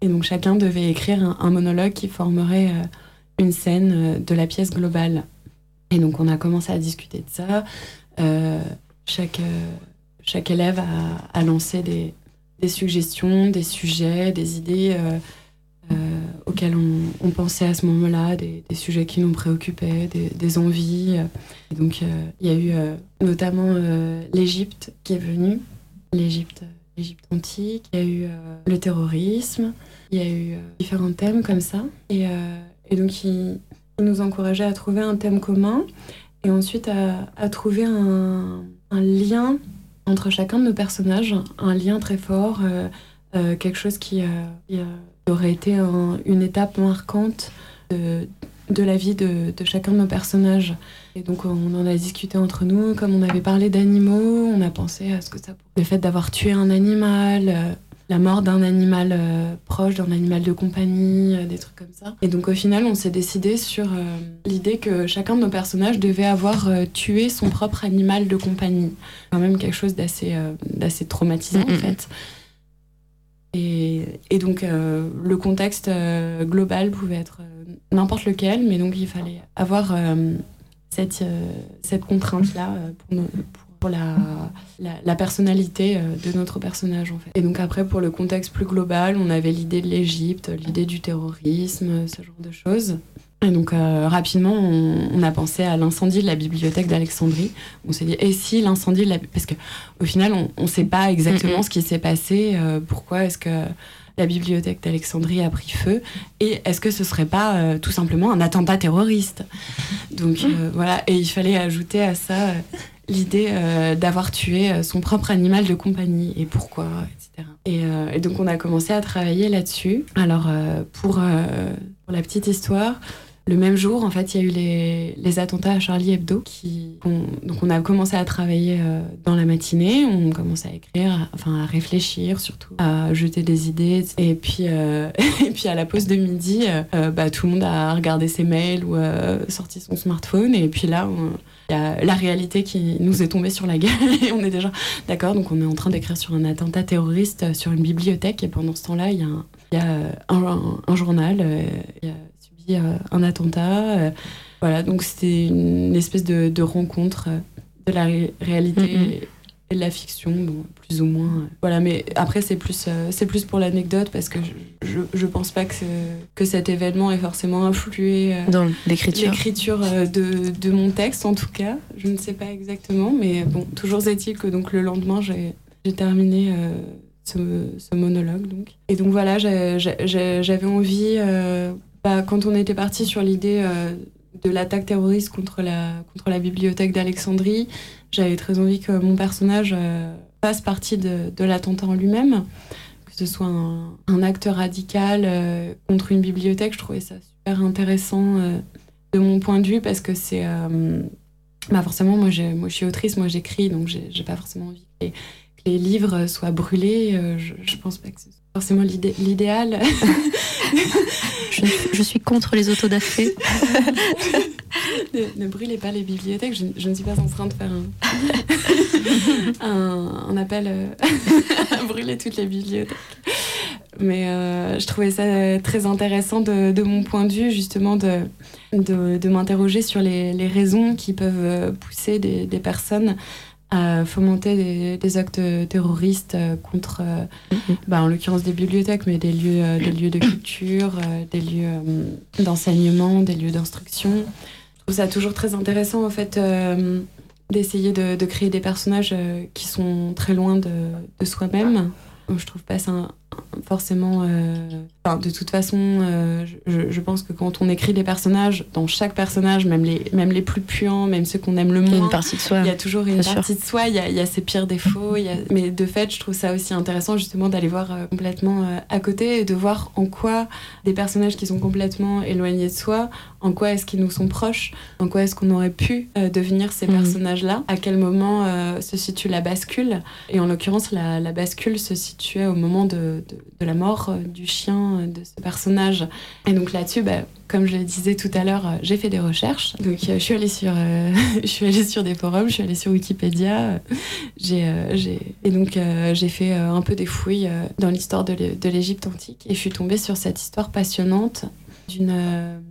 Speaker 3: Et donc chacun devait écrire un, monologue qui formerait une scène de la pièce globale. Et donc on a commencé à discuter de ça. Chaque, chaque élève a, lancé des, suggestions, des sujets, des idées euh, auxquelles on, pensait à ce moment-là, des, sujets qui nous préoccupaient, des, envies. Et donc euh, il y a eu euh, notamment l'Égypte qui est venue, l'Égypte l'Égypte antique, il y a eu le terrorisme, il y a eu différents thèmes comme ça. Et, et donc il, nous encourageait à trouver un thème commun et ensuite à, trouver un, lien entre chacun de nos personnages, un lien très fort, quelque chose qui, euh, qui, aurait été un- une étape marquante de, de la vie de, de chacun de nos personnages. Et donc on en a discuté entre nous, comme on avait parlé d'animaux, on a pensé à ce que ça pourrait... Le fait d'avoir tué un animal, euh, la mort d'un animal euh, proche, d'un animal de compagnie, euh, des trucs comme ça. Et donc au final, on s'est décidé sur l'idée que chacun de nos personnages devait avoir tué son propre animal de compagnie. Quand même quelque chose d'assez traumatisant en fait. Et, donc euh, le contexte euh, global pouvait être euh, n'importe lequel, mais donc il fallait avoir cette, cette contrainte-là pour, la, la, la personnalité de notre personnage en fait. Et donc après pour le contexte plus global, on avait l'idée de l'Égypte, l'idée du terrorisme, ce genre de choses. Et donc euh, rapidement, on, on a pensé à l'incendie de la bibliothèque d'Alexandrie. On s'est dit, et si l'incendie de la... Parce que au final, on ne sait pas exactement ce qui s'est passé, euh, pourquoi est-ce que la bibliothèque d'Alexandrie a pris feu, et est-ce que ce serait pas euh, tout simplement un attentat terroriste? Donc euh, voilà, et il fallait ajouter à ça l'idée euh, d'avoir tué son propre animal de compagnie, et pourquoi, etc. Et, euh, et donc on a commencé à travailler là-dessus. Alors euh, pour, pour la petite histoire, le même jour, en fait, il y a eu les, les attentats à Charlie Hebdo. Qui, on- donc, on a commencé à travailler euh, dans la matinée. On commençait à écrire, enfin à réfléchir surtout, à jeter des idées. Et puis, euh, et puis à la pause de midi, euh, euh, bah, tout le monde a regardé ses mails ou euh, sorti son smartphone. Et puis là, on- il y a la réalité qui nous est tombée sur la gueule. Et on est déjà d'accord. Donc, on est en train d'écrire sur un attentat terroriste euh, sur une bibliothèque. Et pendant ce temps-là, il y a un, il y a, un, un- journal. il y a subi euh, un attentat. euh, voilà, donc c'était une espèce de, de rencontre euh, de la ré- réalité et, de la fiction, bon, plus ou moins. Voilà, mais après, c'est plus, euh, c'est plus pour l'anecdote parce que je, je, je pense pas que, que cet événement ait forcément influé. euh,
Speaker 1: Dans l'écriture.
Speaker 3: L'écriture euh, de, de mon texte, en tout cas. Je ne sais pas exactement, mais bon, toujours est-il que donc, le lendemain, j'ai terminé ce, ce monologue. Donc. Et donc voilà, j'avais envie, bah, quand on était parti sur l'idée euh, de l'attaque terroriste contre la, contre la bibliothèque d'Alexandrie, j'avais très envie que mon personnage euh, fasse partie de, de l'attentat en lui-même, que ce soit un, un acte radical euh, contre une bibliothèque. Je trouvais ça super intéressant. de mon point de vue parce que c'est. bah forcément, moi, moi je suis autrice, moi j'écris, donc j'ai pas forcément envie que les, livres soient brûlés. je, je pense pas que c'est forcément l'idée- l'idéal.
Speaker 1: Je, je suis contre les autodafés.
Speaker 3: ne, ne brûlez pas les bibliothèques. Je, je ne suis pas en train de faire un, un, un appel euh, à brûler toutes les bibliothèques. Mais euh, je trouvais ça très intéressant de, de mon point de vue, justement, de, de, de m'interroger sur les, les raisons qui peuvent euh, pousser des, des personnes à fomenter des, des actes terroristes euh, contre, euh, bah, en l'occurrence des bibliothèques, mais des lieux, euh, des lieux de culture, des lieux d'enseignement, des lieux d'instruction. Je trouve ça toujours très intéressant, en fait, d'essayer de, de créer des personnages qui sont très loin de, de soi-même. Je trouve pas ça forcément. euh, enfin, de toute façon, euh, je, je pense que quand on écrit des personnages, dans chaque personnage, même les, même les plus puants, même ceux qu'on aime le moins, il y a toujours une
Speaker 1: sûr.
Speaker 3: partie de soi, il y a, il y a ses pires défauts. il y a- Mais de fait, je trouve ça aussi intéressant justement d'aller voir euh, complètement à côté et de voir en quoi des personnages qui sont complètement éloignés de soi, en quoi est-ce qu'ils nous sont proches, en quoi est-ce qu'on aurait pu devenir ces
Speaker 1: Mhm.
Speaker 3: personnages-là, à quel moment se situe la bascule. Et en l'occurrence, la, la bascule se situait au moment de, de, la mort euh, du chien euh, de ce personnage. Et donc là-dessus, bah, comme je le disais tout à l'heure, euh, j'ai fait des recherches. Donc je suis allée sur, je suis allée sur des forums, je suis allée sur Wikipédia. et donc j'ai fait un peu des fouilles dans l'histoire de l'É- de l'Égypte antique et je suis tombée sur cette histoire passionnante d'une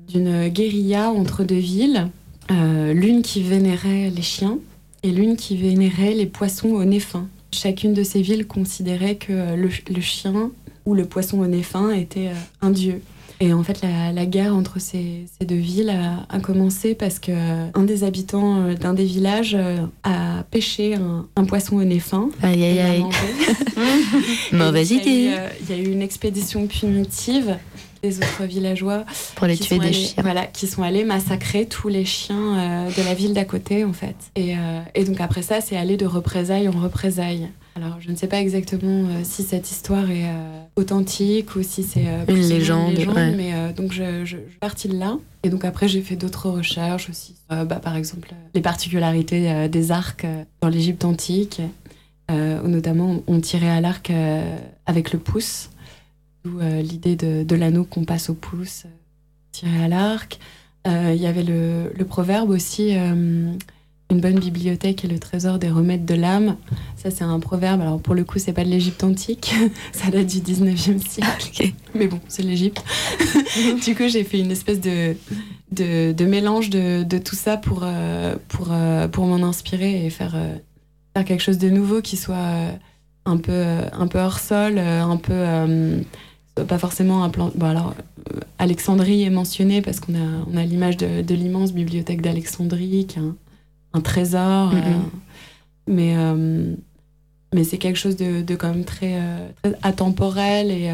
Speaker 3: d'une guérilla entre deux villes, l'une qui vénérait les chiens et l'une qui vénérait les poissons au nez fin. Chacune de ces villes considérait que le, le chien ou le poisson au nez fin était euh, un dieu. Et en fait, la, la guerre entre ces, ces deux villes a, a commencé parce que euh, un des habitants euh, d'un des villages a pêché un, un poisson au nez fin.
Speaker 1: Aïe aïe aïe. Mauvaise idée
Speaker 3: Il y a eu une expédition punitive des autres villageois
Speaker 1: pour les
Speaker 3: qui
Speaker 1: tuer
Speaker 3: sont
Speaker 1: des
Speaker 3: allés-
Speaker 1: chiens.
Speaker 3: Voilà, qui sont allés massacrer tous les chiens euh, de la ville d'à côté, en fait. Et, euh, et donc après ça, c'est aller de représailles en représailles. Alors, je ne sais pas exactement euh, si cette histoire est authentique ou si c'est
Speaker 1: Une
Speaker 3: ou moins
Speaker 1: légende, ouais.
Speaker 3: mais donc je, je, je suis partie de là. Et donc après, j'ai fait d'autres recherches aussi. Bah, par exemple, les particularités des arcs dans l'Égypte antique, euh, où notamment on tirait à l'arc euh, avec le pouce, d'où euh, l'idée de, de l'anneau qu'on passe au pouce, euh, tiré à l'arc. Euh, Il y avait le, le proverbe aussi, une bonne bibliothèque est le trésor des remèdes de l'âme. Ça, c'est un proverbe. Alors, pour le coup, c'est pas de l'Égypte antique, ça date du 19e siècle. Mais bon, c'est l'Égypte. du coup, j'ai fait une espèce de, de, de mélange de, de tout ça pour, euh, pour, euh, pour m'en inspirer et faire, euh, faire quelque chose de nouveau qui soit un peu, un peu hors sol, un peu. Euh, pas forcément un plan. Bon, alors, euh, Alexandrie est mentionnée parce qu'on a, on a l'image de, de l'immense bibliothèque d'Alexandrie, qui est un, un trésor. Euh, mais mais c'est quelque chose de, de quand même très, très atemporel et,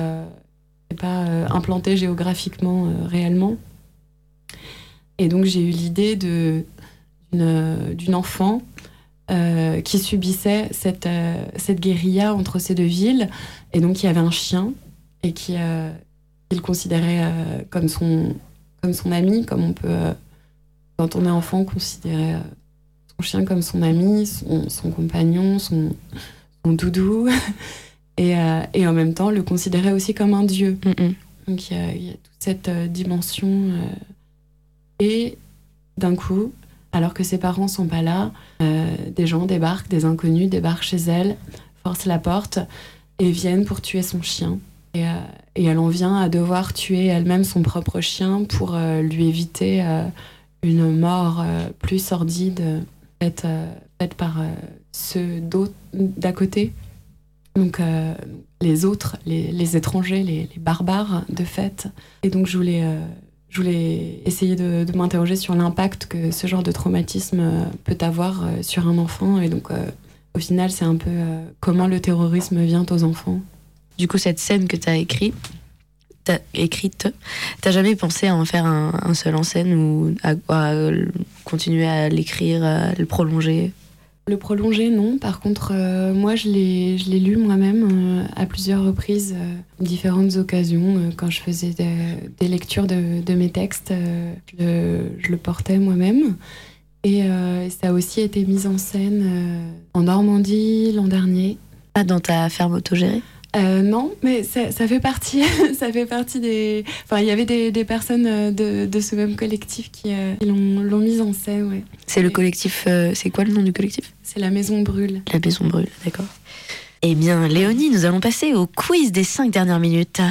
Speaker 3: et pas implanté géographiquement réellement. Et donc j'ai eu l'idée de d'une d'une enfant euh, qui subissait cette, euh, cette guérilla entre ces deux villes. Et donc il y avait un chien et qui euh, considérait euh, comme, son, comme son ami, comme on peut, euh, quand on est enfant, considérer son chien comme son ami, son, son compagnon, son, son doudou. Et, et en même temps, le considérait aussi comme un dieu.
Speaker 1: Mm, mm.
Speaker 3: Donc il y a, il y a toute cette dimension. et d'un coup, alors que ses parents sont pas là, euh, des gens débarquent, des inconnus débarquent chez elle, forcent la porte et viennent pour tuer son chien. Et, euh, et elle en vient à devoir tuer elle-même son propre chien pour euh, lui éviter euh, une mort plus sordide faite, faite par ceux d'à côté. Donc les autres, les, étrangers, les, barbares de fait. Et donc je voulais, je voulais essayer de, m'interroger sur l'impact que ce genre de traumatisme peut avoir sur un enfant. Et donc au final, c'est un peu comment le terrorisme vient aux enfants.
Speaker 1: Du coup, cette scène que tu as écrite, t'as écrite, t'as jamais pensé à en faire un, un seul en scène ou à, à continuer à l'écrire, à le prolonger?
Speaker 3: Le prolongé, non. Par contre, euh, moi, je l'ai je l'ai lu moi-même euh, à plusieurs reprises, euh, différentes occasions. euh, quand je faisais de- des lectures de, de mes textes, euh, je, le, je le portais moi-même. Et euh, ça a aussi été mis en scène euh, en Normandie l'an dernier.
Speaker 1: Pas dans ta ferme autogérée?
Speaker 3: Euh, non, mais ça, ça fait partie, ça fait partie des. Enfin, il y avait des, des personnes euh, de, de ce même collectif qui, euh, qui l'ont l'ont mise en scène. Ouais.
Speaker 1: C'est le collectif. euh, c'est quoi le nom du collectif?
Speaker 3: C'est la Maison Brûle.
Speaker 1: La Maison Brûle, d'accord. Eh bien, Léonie, nous allons passer au quiz des cinq dernières minutes.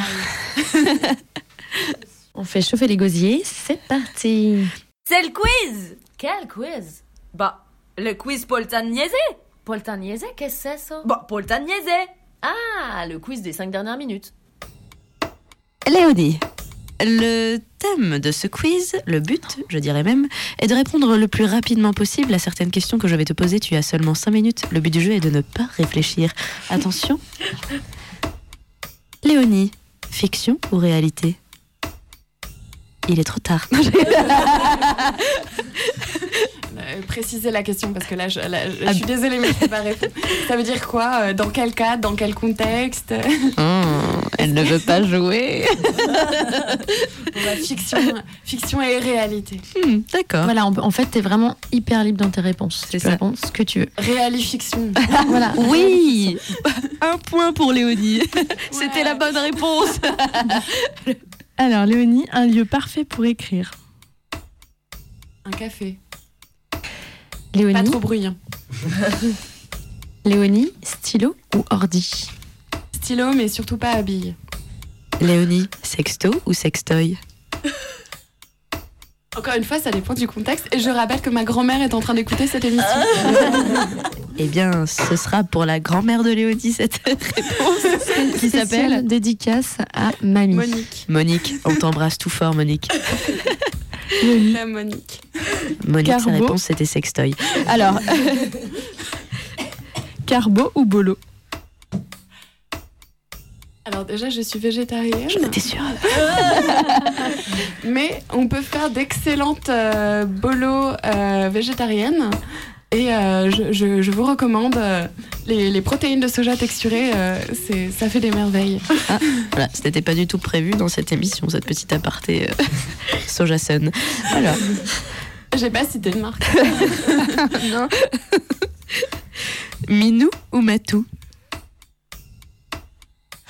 Speaker 2: On fait chauffer les gosiers, c'est parti.
Speaker 9: C'est le quiz Quel quiz? Bah, le quiz Poltagnese
Speaker 2: Poltagnese, qu'est-ce que c'est ça?
Speaker 9: Bah, Poltagnese
Speaker 2: Ah, le quiz des 5 dernières minutes.
Speaker 1: Léonie, le thème de ce quiz, le but, je dirais même, est de répondre le plus rapidement possible à certaines questions que je vais te poser. Tu as seulement 5 minutes. Le but du jeu est de ne pas réfléchir. Attention. Léonie, fiction ou réalité? Il est trop tard.
Speaker 3: Euh, préciser la question parce que là, je, là, je
Speaker 1: Ah.
Speaker 3: suis désolée, mais je peux pas répondre. Ça veut dire quoi euh, Dans quel cadre Dans quel contexte?
Speaker 1: Oh, elle ne veut pas jouer.
Speaker 3: Bon, bah, fiction, fiction et réalité.
Speaker 1: Hmm, D'accord.
Speaker 2: Voilà, en, en fait, t'es vraiment hyper libre dans tes réponses.
Speaker 1: C'est
Speaker 2: Tu
Speaker 1: ça.
Speaker 2: réponds ce que tu veux.
Speaker 3: Réali-fiction.
Speaker 2: voilà.
Speaker 1: Oui Un point pour Léonie. C'était la bonne réponse.
Speaker 5: Alors, Léonie, un lieu parfait pour écrire.
Speaker 3: Un café. Pas
Speaker 2: Léonie,
Speaker 3: trop bruyant.
Speaker 2: Léonie, stylo ou ordi
Speaker 3: Stylo, mais surtout pas à billes.
Speaker 1: Léonie, sexto ou sextoy
Speaker 3: Encore une fois, ça dépend du contexte. Et je rappelle que ma grand-mère est en train d'écouter cette émission.
Speaker 1: Eh bien, ce sera pour la grand-mère de Léonie cette réponse. Qui s'appelle
Speaker 2: dédicace à mamie.
Speaker 3: Monique.
Speaker 1: Monique. On t'embrasse tout fort, Monique.
Speaker 3: La Monique.
Speaker 1: Monique, sa
Speaker 5: Carbo.
Speaker 1: réponse c'était sextoy. Alors,
Speaker 5: Carbo ou bolo
Speaker 3: Alors déjà, je suis végétarienne.
Speaker 1: t'es sûre
Speaker 3: Mais on peut faire d'excellentes euh, bolos euh, végétariennes. Et euh, je, je- je vous recommande euh, les, les protéines de soja texturées, euh, c'est- ça fait des merveilles.
Speaker 1: Voilà, ce n'était pas du tout prévu dans cette émission, cette petite aparté euh, Sojasun. Alors,
Speaker 3: J'ai pas cité de marque.
Speaker 1: non. Minou ou Matou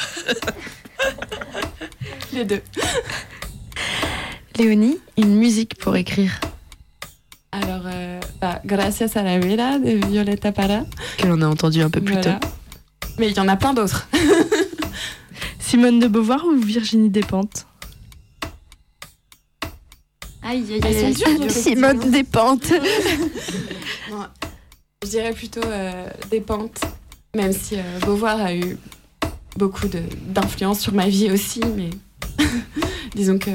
Speaker 3: Les deux.
Speaker 2: Léonie, une musique pour écrire.
Speaker 3: Alors, euh, bah, Gracias a la vida de Violeta Parra.
Speaker 1: que l'on a entendu un peu plus
Speaker 3: Voilà.
Speaker 1: tôt.
Speaker 3: Mais il y en a plein d'autres.
Speaker 5: Simone de Beauvoir ou Virginie Despentes?
Speaker 2: Aïe, aïe,
Speaker 3: aïe, aïe, aïe.
Speaker 1: Simone Despentes.
Speaker 3: Non, je dirais plutôt euh, des pentes, même si euh, Beauvoir a eu beaucoup d'influence sur ma vie aussi, mais disons que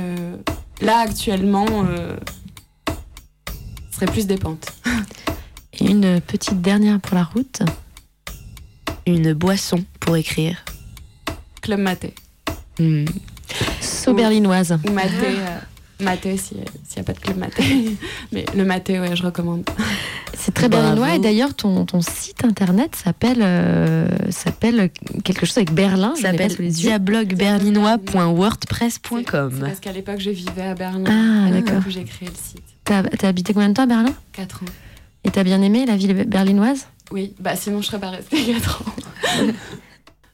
Speaker 3: là actuellement, euh, ce serait plus des pentes.
Speaker 2: Et une petite dernière pour la route.
Speaker 1: Une boisson pour écrire.
Speaker 3: Club Maté.
Speaker 1: Hmm.
Speaker 2: Saut berlinoise.
Speaker 3: Ou Maté, euh, Maté si- s'il n'y a pas de Club Maté. mais le Maté, ouais, je recommande.
Speaker 2: C'est très
Speaker 1: Bravo.
Speaker 2: berlinois et d'ailleurs ton, ton site internet s'appelle euh, s'appelle quelque chose avec Berlin.
Speaker 1: Ça s'appelle.
Speaker 3: C'est parce qu'à l'époque, je vivais à Berlin.
Speaker 2: Ah,
Speaker 3: Du
Speaker 2: d'accord.
Speaker 3: j'ai créé le site.
Speaker 2: T'as t'as habité combien de temps à Berlin?
Speaker 3: 4 ans.
Speaker 2: Et t'as bien aimé la ville berlinoise?
Speaker 3: Oui, bah sinon je serais pas restée 4 ans.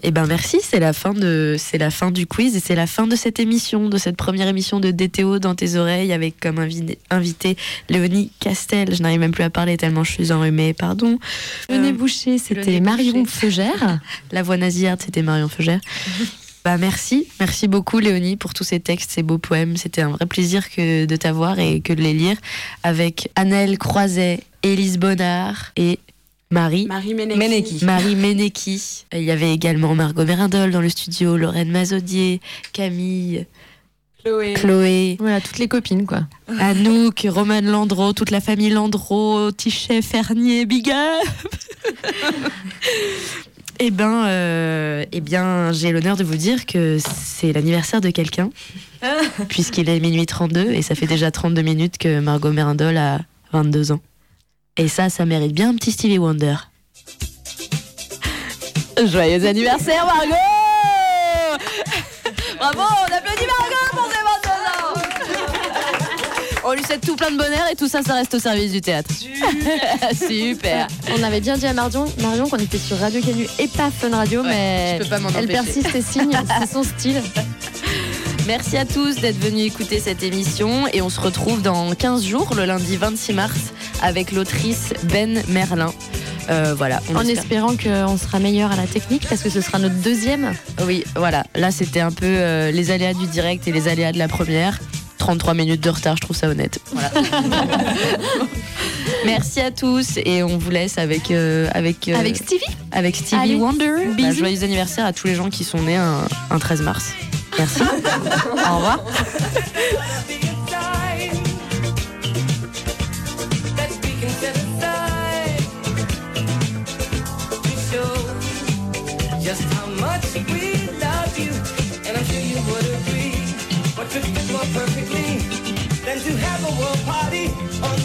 Speaker 1: Eh ben merci, c'est la fin de c'est la fin du quiz et c'est la fin de cette émission, de cette première émission de DTO dans tes oreilles avec comme invi- invité Léonie Castel. Je n'arrive même plus à parler tellement je suis enrhumée, pardon.
Speaker 2: Le nez
Speaker 1: Euh,
Speaker 2: bouché,
Speaker 1: le
Speaker 2: c'était Marion. Feugère.
Speaker 1: La voix nasillarde, c'était Marion Feugère. Bah merci, merci beaucoup Léonie pour tous ces textes, ces beaux poèmes. C'était un vrai plaisir que de t'avoir et que de les lire avec Annelle Croiset, Élise Bonnard et Marie.
Speaker 3: Marie Ménéki.
Speaker 1: Marie Ménéki. Il y avait également Margot Mérindol dans le studio, Lorraine Mazodier, Camille,
Speaker 3: Chloé.
Speaker 1: Chloé,
Speaker 2: Voilà, toutes les copines, quoi.
Speaker 1: Anouk, Romane Landreau, toute la famille Landreau, Tichet, Fernier, Big Up. Eh ben, euh, eh bien, j'ai l'honneur de vous dire que c'est l'anniversaire de quelqu'un, puisqu'il est minuit 32 et ça fait déjà 32 minutes que Margot Mérindol a 22 ans. Et ça, ça mérite bien un petit Stevie Wonder. Joyeux anniversaire, Margot Bravo, on applaudit Margot pour ses 22 ans On lui souhaite tout plein de bonheur et tout ça, ça reste au service du théâtre. Super
Speaker 2: On avait bien dit à Marion, Marion qu'on était sur Radio Canu et pas Fun Radio, mais
Speaker 1: je peux pas m'en
Speaker 2: elle
Speaker 1: empêcher.
Speaker 2: persiste et signe, c'est son style.
Speaker 1: Merci à tous d'être venus écouter cette émission et on se retrouve dans 15 jours, le lundi 26 mars, avec l'autrice Ben Merlin. Euh, voilà. on
Speaker 2: En
Speaker 1: espère-
Speaker 2: espérant qu'on sera meilleur à la technique parce que ce sera notre deuxième.
Speaker 1: Oui, voilà. Là, c'était un peu euh, les aléas du direct et les aléas de la première. 33 minutes de retard, je trouve ça honnête. Voilà. Merci à tous et on vous laisse avec avec euh,
Speaker 2: Avec Stevie
Speaker 1: avec Stevie
Speaker 2: Allez,
Speaker 1: Wonder. Bah, joyeux anniversaire à tous les gens qui sont nés un, un 13 mars. Merci. Au revoir.
Speaker 10: Be to just how much we love you, and I'm sure you would agree. What could fit more perfectly than to have a world party on